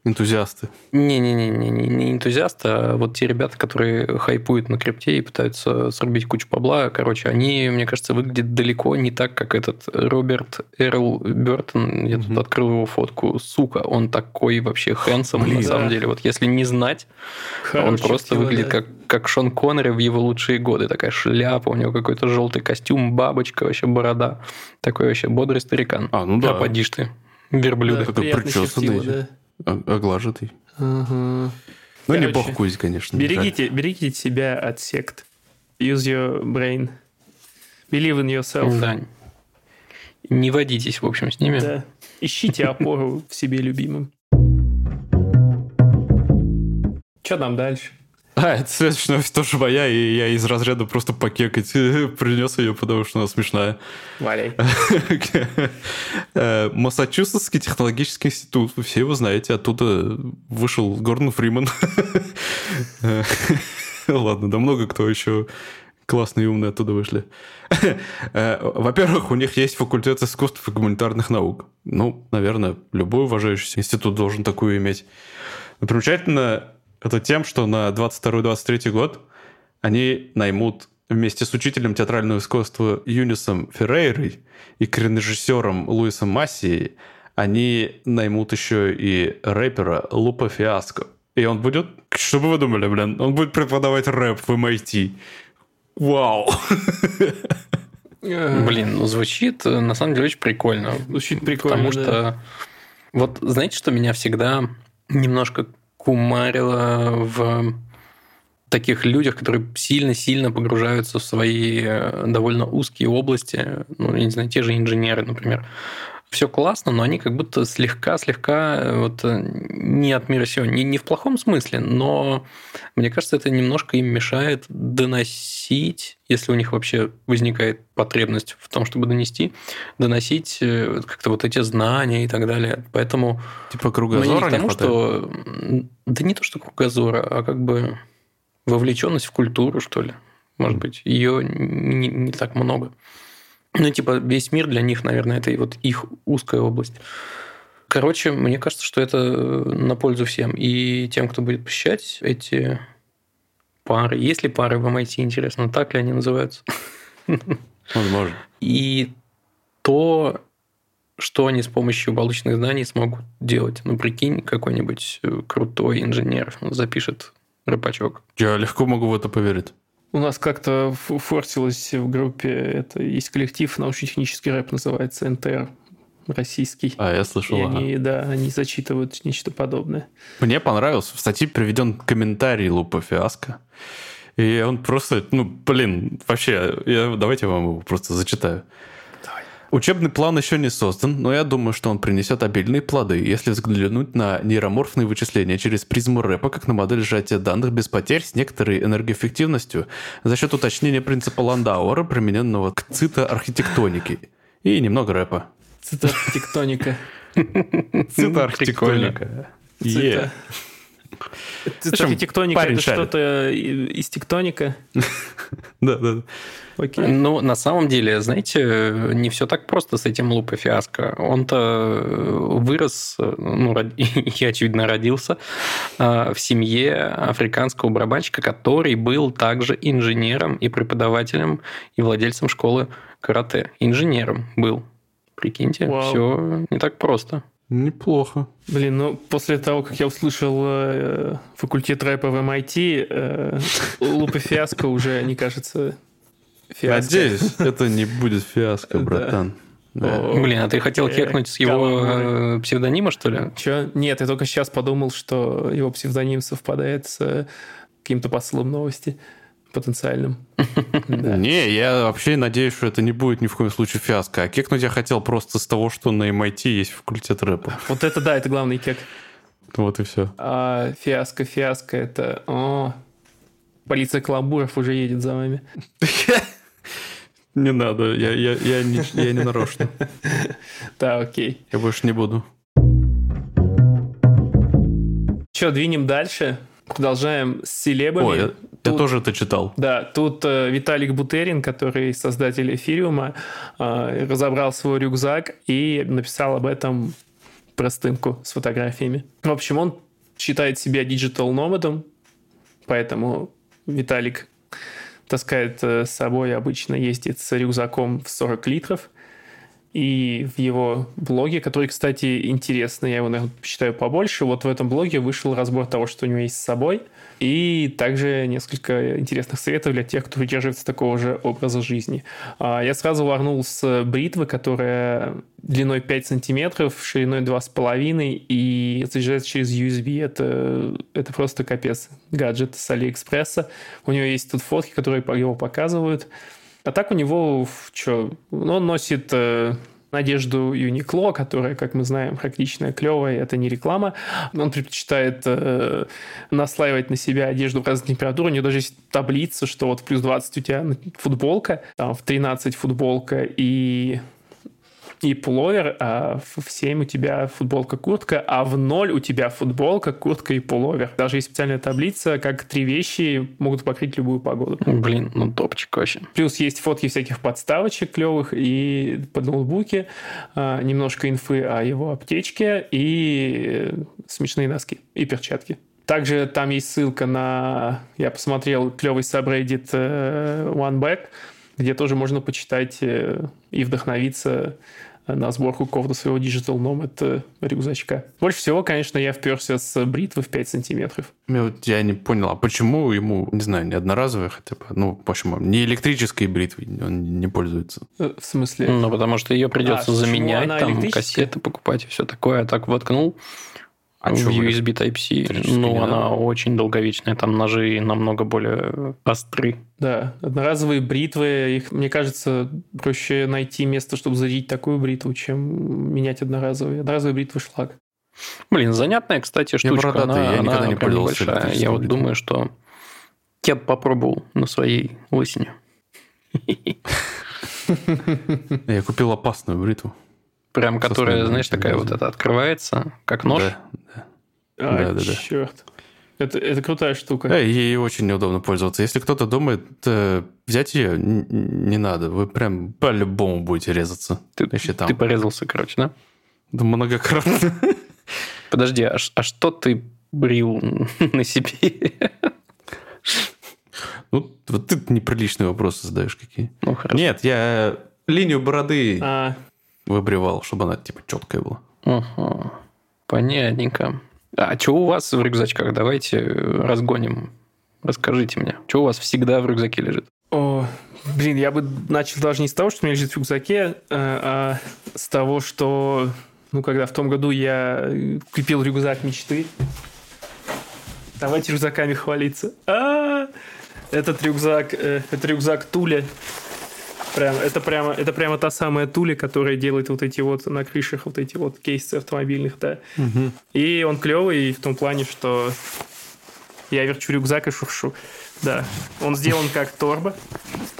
энтузиасты. Не-не-не, не не энтузиасты, а вот те ребята, которые хайпуют на крипте и пытаются срубить кучу бабла, короче, они, мне кажется, выглядят далеко не так, как этот Роберт Эрл Бертон. Я тут Мгм. открыл его фотку. Сука, он такой вообще хэнсом, Блин. на самом Да. деле. Вот если не знать, он Хороший просто чутье, выглядит да. как, как Шон Коннери в его лучшие годы. Такая шляпа, у него какой-то желтый костюм, бабочка, вообще борода. Такой вообще бодрый старикан. А, ну да. А поди ты, верблюда. Да, Какой приятно причесанный. да. О- Оглаженный. Ага. Ну, не Короче, бог Кузь, конечно. Берегите, берегите себя от сект. Use your brain. Believe in yourself. Да. Не водитесь, в общем, с ними. Да. Ищите опору в себе любимым. Что там дальше? А, это следующая новость тоже моя, и я из разряда просто покекать принес ее, потому что она смешная. Валяй. Э, Массачусетский технологический институт, вы все его знаете, оттуда вышел Гордон Фриман. Ладно, да много кто еще классные и умные оттуда вышли. Э, Во-первых, у них есть факультет искусств и гуманитарных наук. Ну, наверное, любой уважающийся институт должен такую иметь. Но примечательно это тем, что на 22-23 год они наймут вместе с учителем театрального искусства Юнисом Феррейрой и кинорежиссером Луисом Массией они наймут еще и рэпера Лупа Фиаско. И он будет... Что бы вы думали, блин? Он будет преподавать рэп в MIT. Вау! Блин, ну звучит э, на самом деле очень прикольно. Звучит прикольно, Потому да. что вот знаете, что меня всегда немножко кумарило в таких людях, которые сильно-сильно погружаются в свои э, довольно узкие области, ну, я не знаю, те же инженеры, например. Все классно, но они как будто слегка-слегка э, вот э, не от мира сего. Не, не в плохом смысле, но мне кажется, это немножко им мешает доносить, если у них вообще возникает потребность в том, чтобы донести, доносить э, как-то вот эти знания и так далее. Поэтому Типа ну, не кругозора к не тому, хватает? что да не то, что кругозора, а как бы вовлеченность в культуру, что ли. Может быть, ее не, не так много. Ну, типа, весь мир для них, наверное, это и вот их узкая область. Короче, мне кажется, что это на пользу всем. И тем, кто будет посещать эти пары. Есть ли пары в MIT, интересно, так ли они называются? Возможно. И то, что они с помощью полученных знаний смогут делать. Ну, прикинь, какой-нибудь э, крутой инженер запишет рэпачок. Я легко могу в это поверить. У нас как-то форсилось в группе, это есть коллектив, научно-технический рэп называется НТР, российский. А, я слышал. И ага. они, да, они зачитывают нечто подобное. Мне понравился. В статье приведен комментарий Лупа Фиаско. И он просто, ну, блин, вообще, я, давайте я вам его просто зачитаю. Учебный план еще не создан, но я думаю, что он принесет обильные плоды, если взглянуть на нейроморфные вычисления через призму рэпа, как на модель сжатия данных без потерь с некоторой энергоэффективностью за счет уточнения принципа Ландауэра, примененного к цитоархитектонике. И немного рэпа. Цитотектоника. Цитоархитектоника. Парень это что-то и- из тектоника. Да, да. Окей. Ну, на самом деле, знаете, не все так просто с этим Лупа Фиаско. Он-то вырос, ну, род- и, очевидно, родился в семье африканского барабанщика, который был также инженером и преподавателем и владельцем школы карате. Инженером был. Прикиньте, Вау. все не так просто. Неплохо. Блин, ну после того, как я услышал э, факультет рэпа в MIT, э, Лупа Фиаско уже не кажется фиаско. Надеюсь, это не будет фиаско, братан. Да. Блин, а ты хотел э, кекнуть с его э, псевдонима, что ли? Чё? Нет, я только сейчас подумал, что его псевдоним совпадает с э, каким-то посылом новости потенциальным. Не, я вообще надеюсь, что это не будет ни в коем случае фиаско. А кекнуть я хотел просто с того, что на MIT есть факультет рэпа. Вот это да, это главный кек. Вот и все. А фиаско, фиаско, это... О, полиция каламбуров уже едет за вами. Не надо, я, я, я, не, я не нарочно. Да, окей. Я больше не буду. Че, двинем дальше? Продолжаем с селебами. Ой, я, я Тут- тоже это читал. Да, тут э, Виталик Бутерин, который создатель эфириума, э, разобрал свой рюкзак и написал об этом простынку с фотографиями. В общем, он считает себя digital номадом, поэтому Виталик таскает э, с собой, обычно ездит с рюкзаком в 40 литров. И в его блоге, который, кстати, интересный, я его, наверное, почитаю побольше, вот в этом блоге вышел разбор того, что у него есть с собой, и также несколько интересных советов для тех, кто придерживается такого же образа жизни. А, Я сразу ворнул с бритвы, которая длиной 5 сантиметров, шириной 2,5 и заряжается через USB. Это, это просто капец. Гаджет с Алиэкспресса. У него есть тут фотки, которые его показывают. А так у него, что, он носит э, одежду Uniqlo, которая, как мы знаем, практичная, клевая, это не реклама. Он предпочитает э, наслаивать на себя одежду в разной температуре. У него даже есть таблица, что вот в плюс 20 у тебя футболка, там в 13 футболка и и пуловер, а в 7 у тебя футболка-куртка, а в 0 у тебя футболка, куртка и пуловер. Даже есть специальная таблица, как три вещи могут покрыть любую погоду. Блин, ну топчик вообще. Плюс есть фотки всяких подставочек клевых и под ноутбуки, а, немножко инфы о его аптечке и смешные носки и перчатки. Также там есть ссылка на, я посмотрел, клевый сабреддит э, OneBack, где тоже можно почитать э, и вдохновиться на сборку какого-то своего Digital Nomad э, рюкзачка. Больше всего, конечно, я вперся с бритвы в 5 сантиметров. Я, вот, я не понял, а почему ему, не знаю, не одноразовые хотя бы, ну, почему, не электрической бритвой он не пользуется? Э, В смысле? Ну, потому что ее придется почему заменять, там кассеты покупать и все такое. А так воткнул А в USB Type-C. Ну, не она очень долговечная, там ножи намного более остры. Да, одноразовые бритвы, их, мне кажется, проще найти место, чтобы зарядить такую бритву, чем менять одноразовые. Одноразовые бритвы шлак. Блин, занятная, кстати, штучка. бородатый, она, я никогда она не пользовался небольшая. Я вот думаю, что я бы попробовал на своей лысине. Я купил опасную бритву. Прям, которая, знаешь, такая вот это открывается, как нож. Да, да. А, Да-да-да. черт. Это, это крутая штука. Да, ей очень неудобно пользоваться. Если кто-то думает э, взять ее, не надо. Вы прям по-любому будете резаться. Ты, Еще там. ты порезался, короче, да? Да многократно. Подожди, а, а что ты брил на себе? Ну, вот ты неприличные вопросы задаешь какие. Ну, хорошо. Нет, я линию бороды А, выбривал, чтобы она типа четкая была. Ага, понятненько. А что у вас в рюкзачках? Давайте разгоним. Расскажите мне, что у вас всегда в рюкзаке лежит? о, блин, я бы начал даже не с того, что у меня лежит в рюкзаке, э, а с того, что, ну, когда в том году я э, купил рюкзак мечты. Давайте рюкзаками хвалиться. А, этот рюкзак, э, это рюкзак Туля. Прям, это прямо, это прямо та самая Туля, которая делает вот эти вот на крышах вот эти вот кейсы автомобильных, да. И он клевый в том плане, что я верчу рюкзак и шуршу. Да. Он сделан как торба.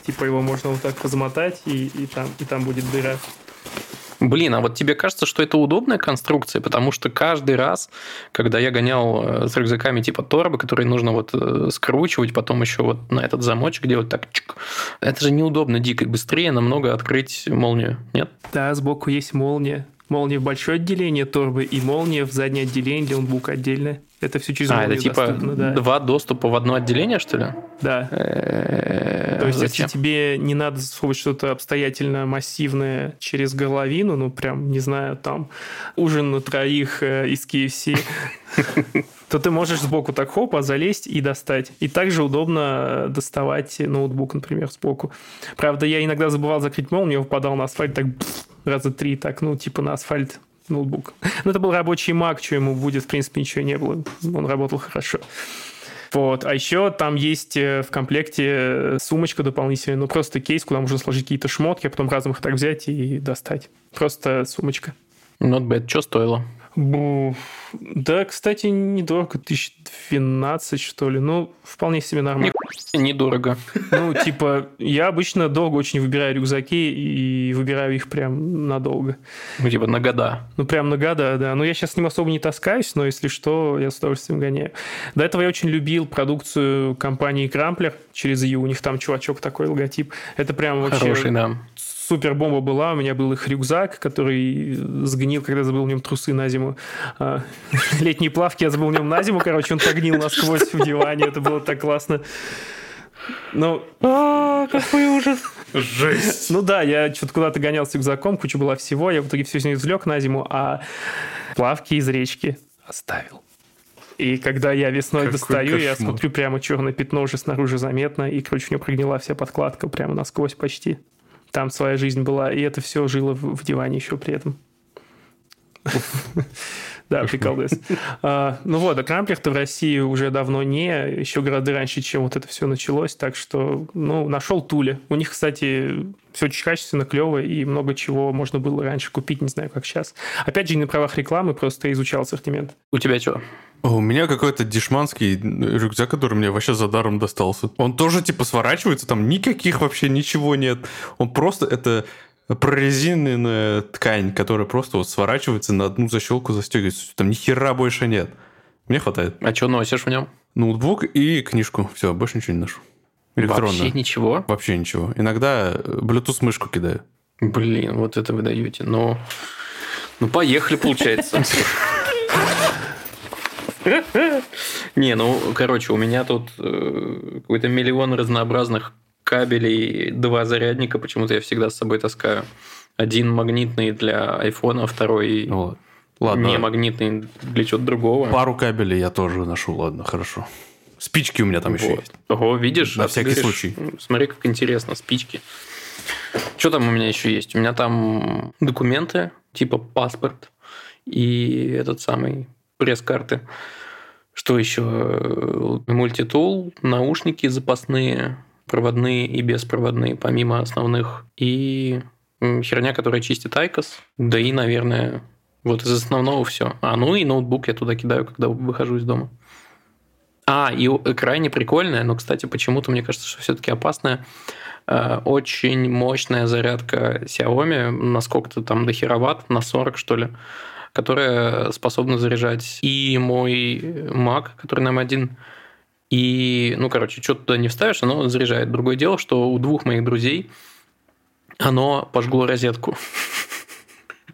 Типа его можно вот так размотать, и, и, там, и там будет дыра. Блин, а вот тебе кажется, что это удобная конструкция? Потому что каждый раз, когда я гонял э, с рюкзаками типа торбы, которые нужно вот э, скручивать, потом еще вот на этот замочек делать так, чик, это же неудобно дико. Быстрее намного открыть молнию, нет? Да, сбоку есть молния. Молния в большое отделение торбы и молния в заднее отделение ноутбука отдельное. Это все через а, это типа доступно, да. два доступа в одно отделение, что ли? Да. Э, То есть, если тебе не надо засовывать что-то обстоятельно массивное через горловину, ну, прям, не знаю, там, ужин на троих э, из KFC, то ты можешь сбоку так хопа залезть и достать. И также удобно э, доставать ноутбук, например, сбоку. Правда, я иногда забывал закрыть молнию, попадал на асфальт, так раза три так, ну, типа на асфальт ноутбук. Но это был рабочий Mac, что ему будет, в принципе, ничего не было. Он работал хорошо. Вот. А еще там есть э, в комплекте э, сумочка дополнительная, ну просто кейс, куда можно сложить какие-то шмотки, а потом разом их так взять и достать. Просто сумочка. Not bad. Что стоило? Бу, Да, кстати, недорого, 1012, что ли. Ну, вполне себе нормально. Недорого. Ну, типа, я обычно долго очень выбираю рюкзаки и выбираю их прям надолго. Ну, типа на года. Ну, прям на года, да. Но я сейчас с ним особо не таскаюсь, но если что, я с удовольствием гоняю. До этого я очень любил продукцию компании Крамплер через Ю. У них там чувачок такой логотип. Это прям вообще... Хороший, да супер бомба была. У меня был их рюкзак, который сгнил, когда забыл в нем трусы на зиму. А, летние плавки я забыл в нем на зиму. Короче, он погнил насквозь в диване. Это было так классно. Ну, а, какой ужас. Жесть. Ну да, я что-то куда-то гонял с рюкзаком, куча была всего, я в итоге все из извлек на зиму, а плавки из речки оставил. И когда я весной Какой достаю, кошмар. я смотрю, прямо черное пятно уже снаружи заметно, и, короче, у него прогнила вся подкладка прямо насквозь почти там своя жизнь была, и это все жило в, в диване еще при этом. Да, приколдес. А, ну вот, а Крамплер-то в России уже давно не, еще гораздо раньше, чем вот это все началось, так что, ну, нашел Туле. У них, кстати, все очень качественно, клево, и много чего можно было раньше купить, не знаю, как сейчас. Опять же, не на правах рекламы, просто изучал ассортимент. У тебя что? У меня какой-то дешманский рюкзак, который мне вообще за даром достался. Он тоже типа сворачивается, там никаких вообще ничего нет. Он просто это прорезиненная ткань, которая просто вот сворачивается на одну защелку, застегивается. Там ни хера больше нет. Мне хватает. А что носишь в нем? Ноутбук и книжку. Все, больше ничего не ношу. Электронную. Вообще ничего? Вообще ничего. Иногда Bluetooth мышку кидаю. Блин, вот это вы даете. Ну, ну поехали, получается. Не, ну, короче, у меня тут э, какой-то миллион разнообразных кабелей, два зарядника, почему-то я всегда с собой таскаю. Один магнитный для айфона, второй ну, ладно. не магнитный для чего-то другого. Пару кабелей я тоже ношу, ладно, хорошо. Спички у меня там вот. еще есть. Ого, видишь? На всякий говоришь, случай. Смотри, как интересно, спички. Что там у меня еще есть? У меня там документы, типа паспорт и этот самый пресс-карты. Что еще? Мультитул, наушники запасные, проводные и беспроводные, помимо основных. И херня, которая чистит iCOS. Да и, наверное, вот из основного все. А, ну и ноутбук я туда кидаю, когда выхожу из дома. А, и крайне прикольная, но, кстати, почему-то мне кажется, что все-таки опасная. Э, очень мощная зарядка Xiaomi, на сколько-то там до хероватт, на 40 что ли которая способна заряжать и мой Mac, который на M1, и, ну, короче, что туда не вставишь, оно заряжает. Другое дело, что у двух моих друзей оно пожгло розетку.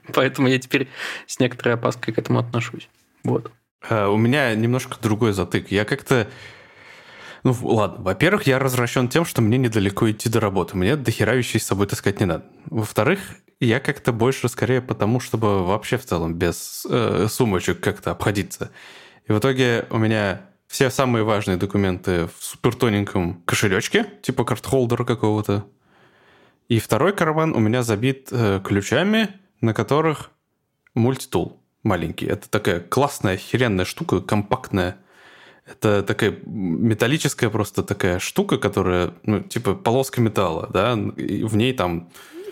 Поэтому я теперь с некоторой опаской к этому отношусь. Вот. А, у меня немножко другой затык. Я как-то... Ну, ладно. Во-первых, я развращен тем, что мне недалеко идти до работы. Мне дохера вещей с собой таскать не надо. Во-вторых, я как-то больше скорее потому, чтобы вообще в целом без э, сумочек как-то обходиться. И в итоге у меня все самые важные документы в супертоненьком кошелечке, типа карт-холдера какого-то. И второй карман у меня забит э, ключами, на которых мультитул маленький. Это такая классная, херенная штука, компактная. Это такая металлическая просто такая штука, которая, ну, типа полоска металла, да, и в ней там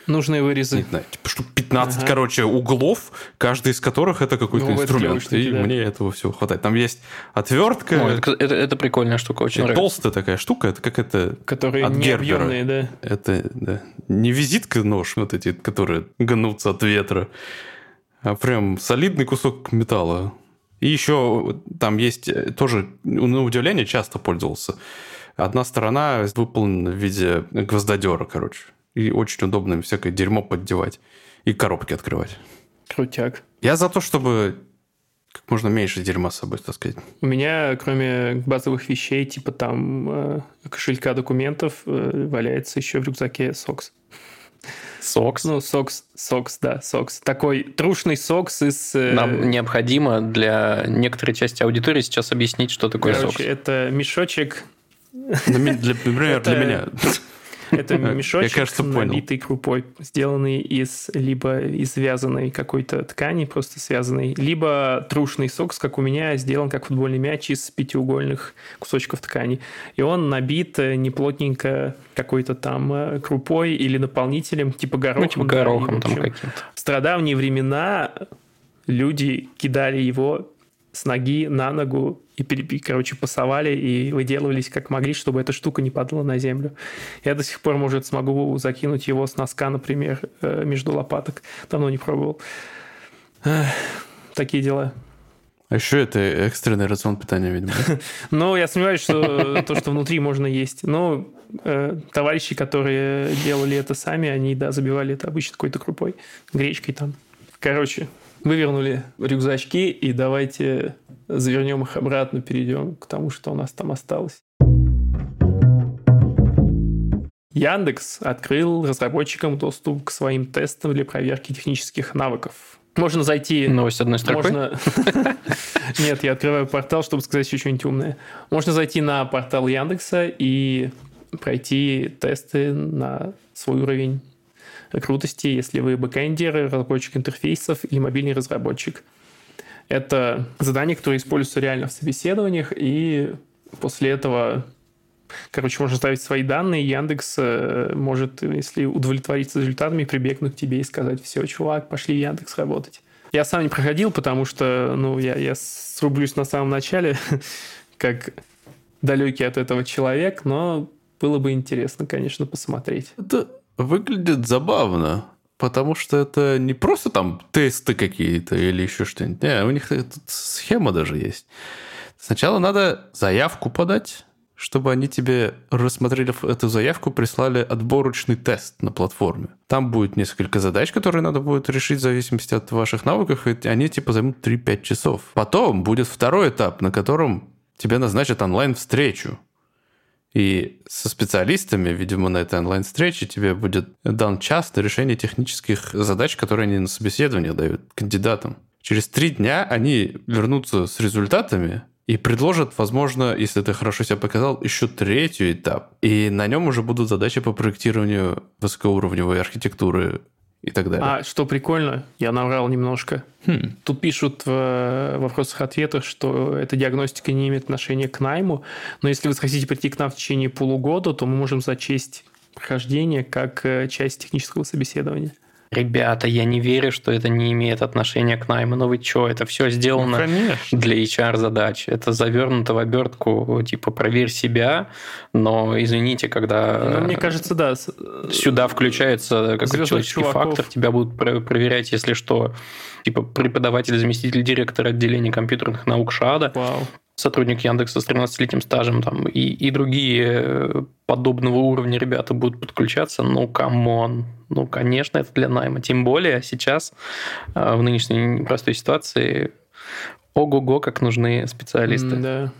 Нужные вырезы. Не знаю, типа штук 15, ага. короче, углов, каждый из которых это какой-то ну, инструмент. Штуки, и да. мне этого всего хватает. Там есть отвертка. О, это, это, это прикольная штука, очень это Толстая такая штука, это как это Которые от объемные, да. Это да. не визитка нож, вот эти, которые гнутся от ветра, а прям солидный кусок металла. И еще там есть э, тоже, на удивление, часто пользовался. Одна сторона выполнена в виде гвоздодера, короче. И очень удобно им всякое дерьмо поддевать и коробки открывать. Крутяк. Я за то, чтобы как можно меньше дерьма с собой таскать. У меня, кроме базовых вещей, типа там э, кошелька документов, э, валяется еще в рюкзаке сокс. Сокс? Ну, сокс, сокс, да, сокс. Такой трушный сокс из... Э... Нам необходимо для некоторой части аудитории сейчас объяснить, что такое Короче, сокс. это мешочек... Например, для меня. Это мешочек, кажется, набитый крупой, сделанный из либо из связанной какой-то ткани, просто связанной, либо трушный сокс, как у меня, сделан как футбольный мяч из пятиугольных кусочков ткани. И он набит э, неплотненько какой-то там э, крупой или наполнителем, типа горохом. Ну, типа да, горохом там каким-то. в стародавние времена люди кидали его с ноги на ногу и, пере- короче, пасовали и выделывались как могли, чтобы эта штука не падала на землю. Я до сих пор, может, смогу закинуть его с носка, например, э, между лопаток. Давно не пробовал. Такие дела. А еще это экстренный рацион питания, видимо. Но я сомневаюсь, что то, что внутри можно есть. Но э, товарищи, которые делали это сами, они, да, забивали это обычно какой-то крупой, гречкой там. Короче, вывернули рюкзачки, и давайте завернем их обратно, перейдем к тому, что у нас там осталось. Яндекс открыл разработчикам доступ к своим тестам для проверки технических навыков. Можно зайти Новость одной строкой. можно... Нет, я открываю портал, чтобы сказать еще что-нибудь умное. Можно зайти на портал Яндекса и пройти тесты на свой уровень крутости, если вы бэкэндер, разработчик интерфейсов или мобильный разработчик. Это задание, которое используется реально в собеседованиях, и после этого, короче, можно ставить свои данные, Яндекс э, может, если удовлетвориться результатами, прибегнуть к тебе и сказать, все, чувак, пошли в Яндекс работать. Я сам не проходил, потому что, ну, я, я срублюсь на самом начале, как далекий от этого человек, но было бы интересно, конечно, посмотреть. Это выглядит забавно, потому что это не просто там тесты какие-то или еще что-нибудь. Не, у них тут схема даже есть. Сначала надо заявку подать, чтобы они тебе, рассмотрели эту заявку, прислали отборочный тест на платформе. Там будет несколько задач, которые надо будет решить в зависимости от ваших навыков, и они типа займут 3-5 часов. Потом будет второй этап, на котором тебе назначат онлайн-встречу. И со специалистами, видимо, на этой онлайн-встрече тебе будет дан час на решение технических задач, которые они на собеседование дают кандидатам. Через три дня они вернутся с результатами и предложат, возможно, если ты хорошо себя показал, еще третий этап. И на нем уже будут задачи по проектированию высокоуровневой архитектуры и так далее. А что прикольно, я наврал немножко. Хм. Тут пишут в вопросах-ответах, что эта диагностика не имеет отношения к найму, но если вы хотите прийти к нам в течение полугода, то мы можем зачесть прохождение как э, часть технического собеседования. Ребята, я не верю, что это не имеет отношения к найму. Ну вы что, это все Ну, сделано конечно. для HR-задач. Это завернуто в обертку, типа, проверь себя, но, извините, когда Ну, мне кажется, да. с- сюда включается какой-то человеческий чуваков. фактор, тебя будут про- проверять, если что, типа, преподаватель, заместитель директора отделения компьютерных наук ШАДа, Вау. Сотрудник Яндекса с 13-летним стажем там, и, и другие э, подобного уровня ребята будут подключаться, ну, come on. Ну, конечно, это для найма. Тем более сейчас, э, в нынешней непростой ситуации, ого-го, как нужны специалисты. Да.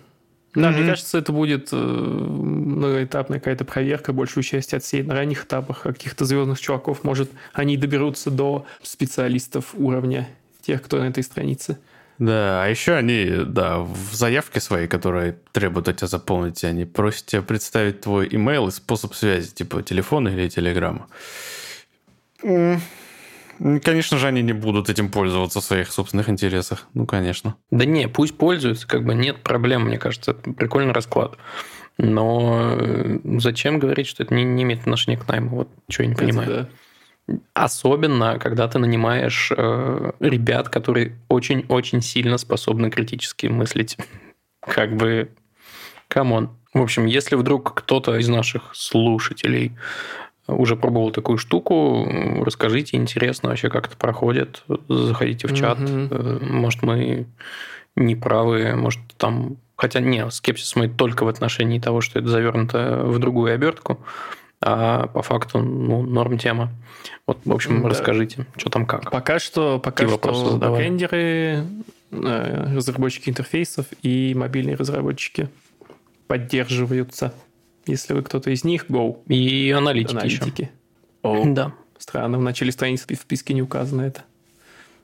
Да, мне Мгм. кажется, это будет э, многоэтапная какая-то проверка, большую часть от всей на ранних этапах каких-то звездных чуваков. Может, они доберутся до специалистов уровня тех, кто на этой странице. Да, а еще они, да, в заявке своей, которые требуют от тебя заполнить, они просят тебя представить твой имейл и способ связи, типа телефона или телеграмма. Конечно же, они не будут этим пользоваться в своих собственных интересах. Ну, конечно. Да не, пусть пользуются, как бы нет проблем, мне кажется, это прикольный расклад. Но э, зачем говорить, что это не, не имеет отношения к найму? Вот что я не Это понимаю. да. Особенно, когда ты нанимаешь э, ребят, которые очень-очень сильно способны критически мыслить. Как бы, come on. В общем, если вдруг кто-то из наших слушателей уже пробовал такую штуку, расскажите, интересно вообще, как это проходит. Заходите в чат. Э, Может, мы не правы, может, там... Хотя, не, скепсис мой только в отношении того, что это завернуто в другую обертку, а по факту, ну, норм тема. Вот, в общем, Да. расскажите, что там как. Пока что, пока Какие что бэкэндеры, э, разработчики интерфейсов и мобильные разработчики поддерживаются. Если вы кто-то из них, go. И аналитики, еще. Аналитики. О, Да. странно, в начале страницы в списке не указано это.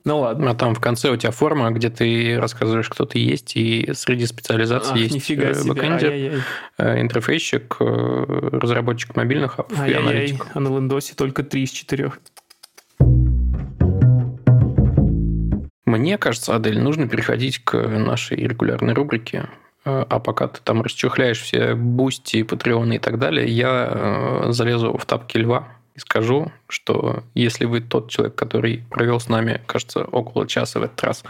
Ну ладно. А там в конце у тебя форма, где ты рассказываешь, кто ты есть, и среди специализаций Ах, есть нифига э, себе. бэкэндер, Ай-яй-яй. э, интерфейсщик, э, разработчик мобильных app ов и аналитик. А на Windows только 3 из 4. Мне кажется, Адель, нужно переходить к нашей регулярной рубрике. А пока ты там расчехляешь все Boosty, Patreon ы и так далее, я залезу в тапки льва и скажу, что если вы тот человек, который провел с нами, кажется, около часа в этот раз,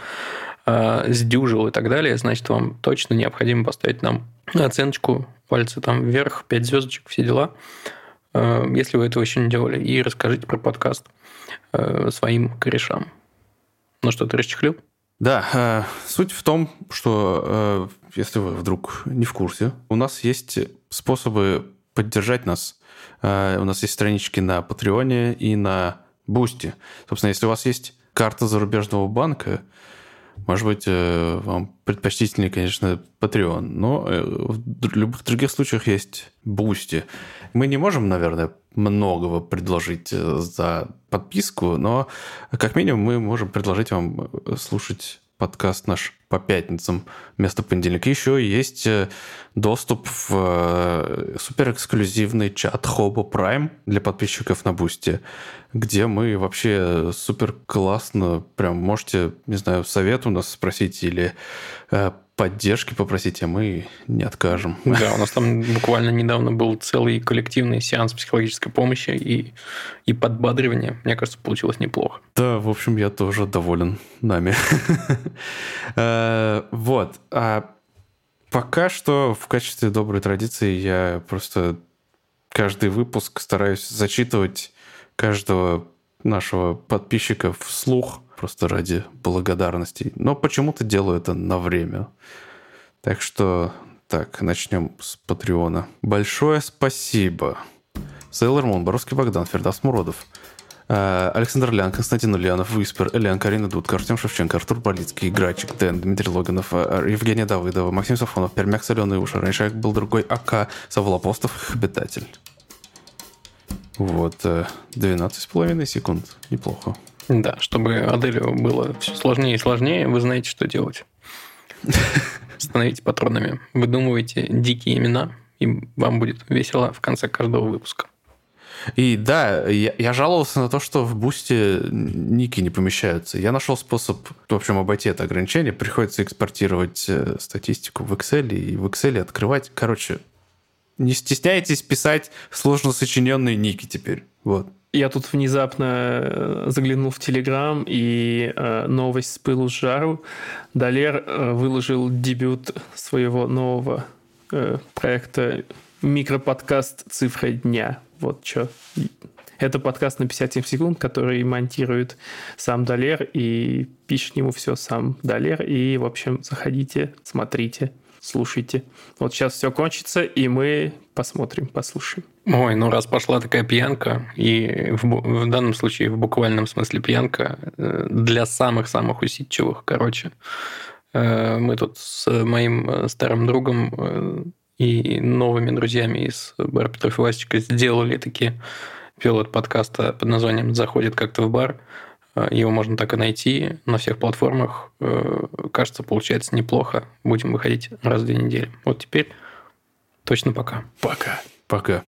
э, сдюжил и так далее, значит, вам точно необходимо поставить нам оценочку, пальцы там вверх, 5 звездочек, все дела, э, если вы этого еще не делали, и расскажите про подкаст э, своим корешам. Ну что, ты расчехлил? Да, э, суть в том, что э, если вы вдруг не в курсе, у нас есть способы поддержать нас. Э, у нас есть странички на Патреоне и на Boosty. Собственно, если у вас есть карта зарубежного банка, может быть, э, вам предпочтительнее, конечно, Patreon, но э, в любых других случаях есть Boosty. Мы не можем, наверное, многого предложить за подписку, но как минимум мы можем предложить вам слушать подкаст наш по пятницам вместо понедельника. Еще есть э, доступ в э, суперэксклюзивный чат Хоба Prime для подписчиков на Boosty, где мы вообще супер классно, прям можете, не знаю, совет у нас спросить или э, поддержки попросить, а мы не откажем. Да, у нас там буквально недавно был целый коллективный сеанс психологической помощи и, и подбадривания. Мне кажется, получилось неплохо. Да, в общем, я тоже доволен нами. Э, Вот. А пока что в качестве доброй традиции я просто каждый выпуск стараюсь зачитывать каждого нашего подписчика вслух, просто ради благодарности. Но почему-то делаю это на время. Так что, так, начнем с Патреона. Большое спасибо. Сейлор Мун, Боровский Богдан, Фердас Муродов, Александр Лян, Константин Ульянов, Виспер, Элиан, Карина Дудка, Артем Шевченко, Артур Болицкий, Грачик, Дэн, Дмитрий Логинов, э, Евгения Давыдова, Максим Сафонов, Пермяк Соленый Уши, раньше был другой АК, Саволопостов, их обитатель. Вот, э, 12,5 секунд. Неплохо. Да, чтобы Аделю было все сложнее и сложнее, вы знаете, что делать. Становитесь патронами, выдумывайте дикие имена, и вам будет весело в конце каждого выпуска. И да, я, я жаловался на то, что в бусте ники не помещаются. Я нашел способ, в общем, обойти это ограничение. Приходится экспортировать э, статистику в Excel и в Excel открывать. Короче, не стесняйтесь писать сложно сочиненные ники теперь. Вот. Я тут внезапно э, заглянул в Телеграм, и э, новость с пылу с жару. Далер э, выложил дебют своего нового э, проекта микроподкаст «Цифра дня». Вот что. Это подкаст на 57 секунд, который монтирует сам Далер, и пишет ему все сам Далер. И, в общем, заходите, смотрите, слушайте. Вот сейчас все кончится, и мы посмотрим, послушаем. Ой, ну раз пошла такая пьянка, и в, в данном случае в буквальном смысле пьянка э, для самых-самых усидчивых, короче, э, мы тут с моим э, старым другом и новыми друзьями из бара Петров Васечка сделали такие пилот подкаста под названием «Заходит как-то в бар». Э, Его можно так и найти на всех платформах. Э, Кажется, получается неплохо. Будем выходить раз в две недели. Вот теперь точно пока. Пока. Пока.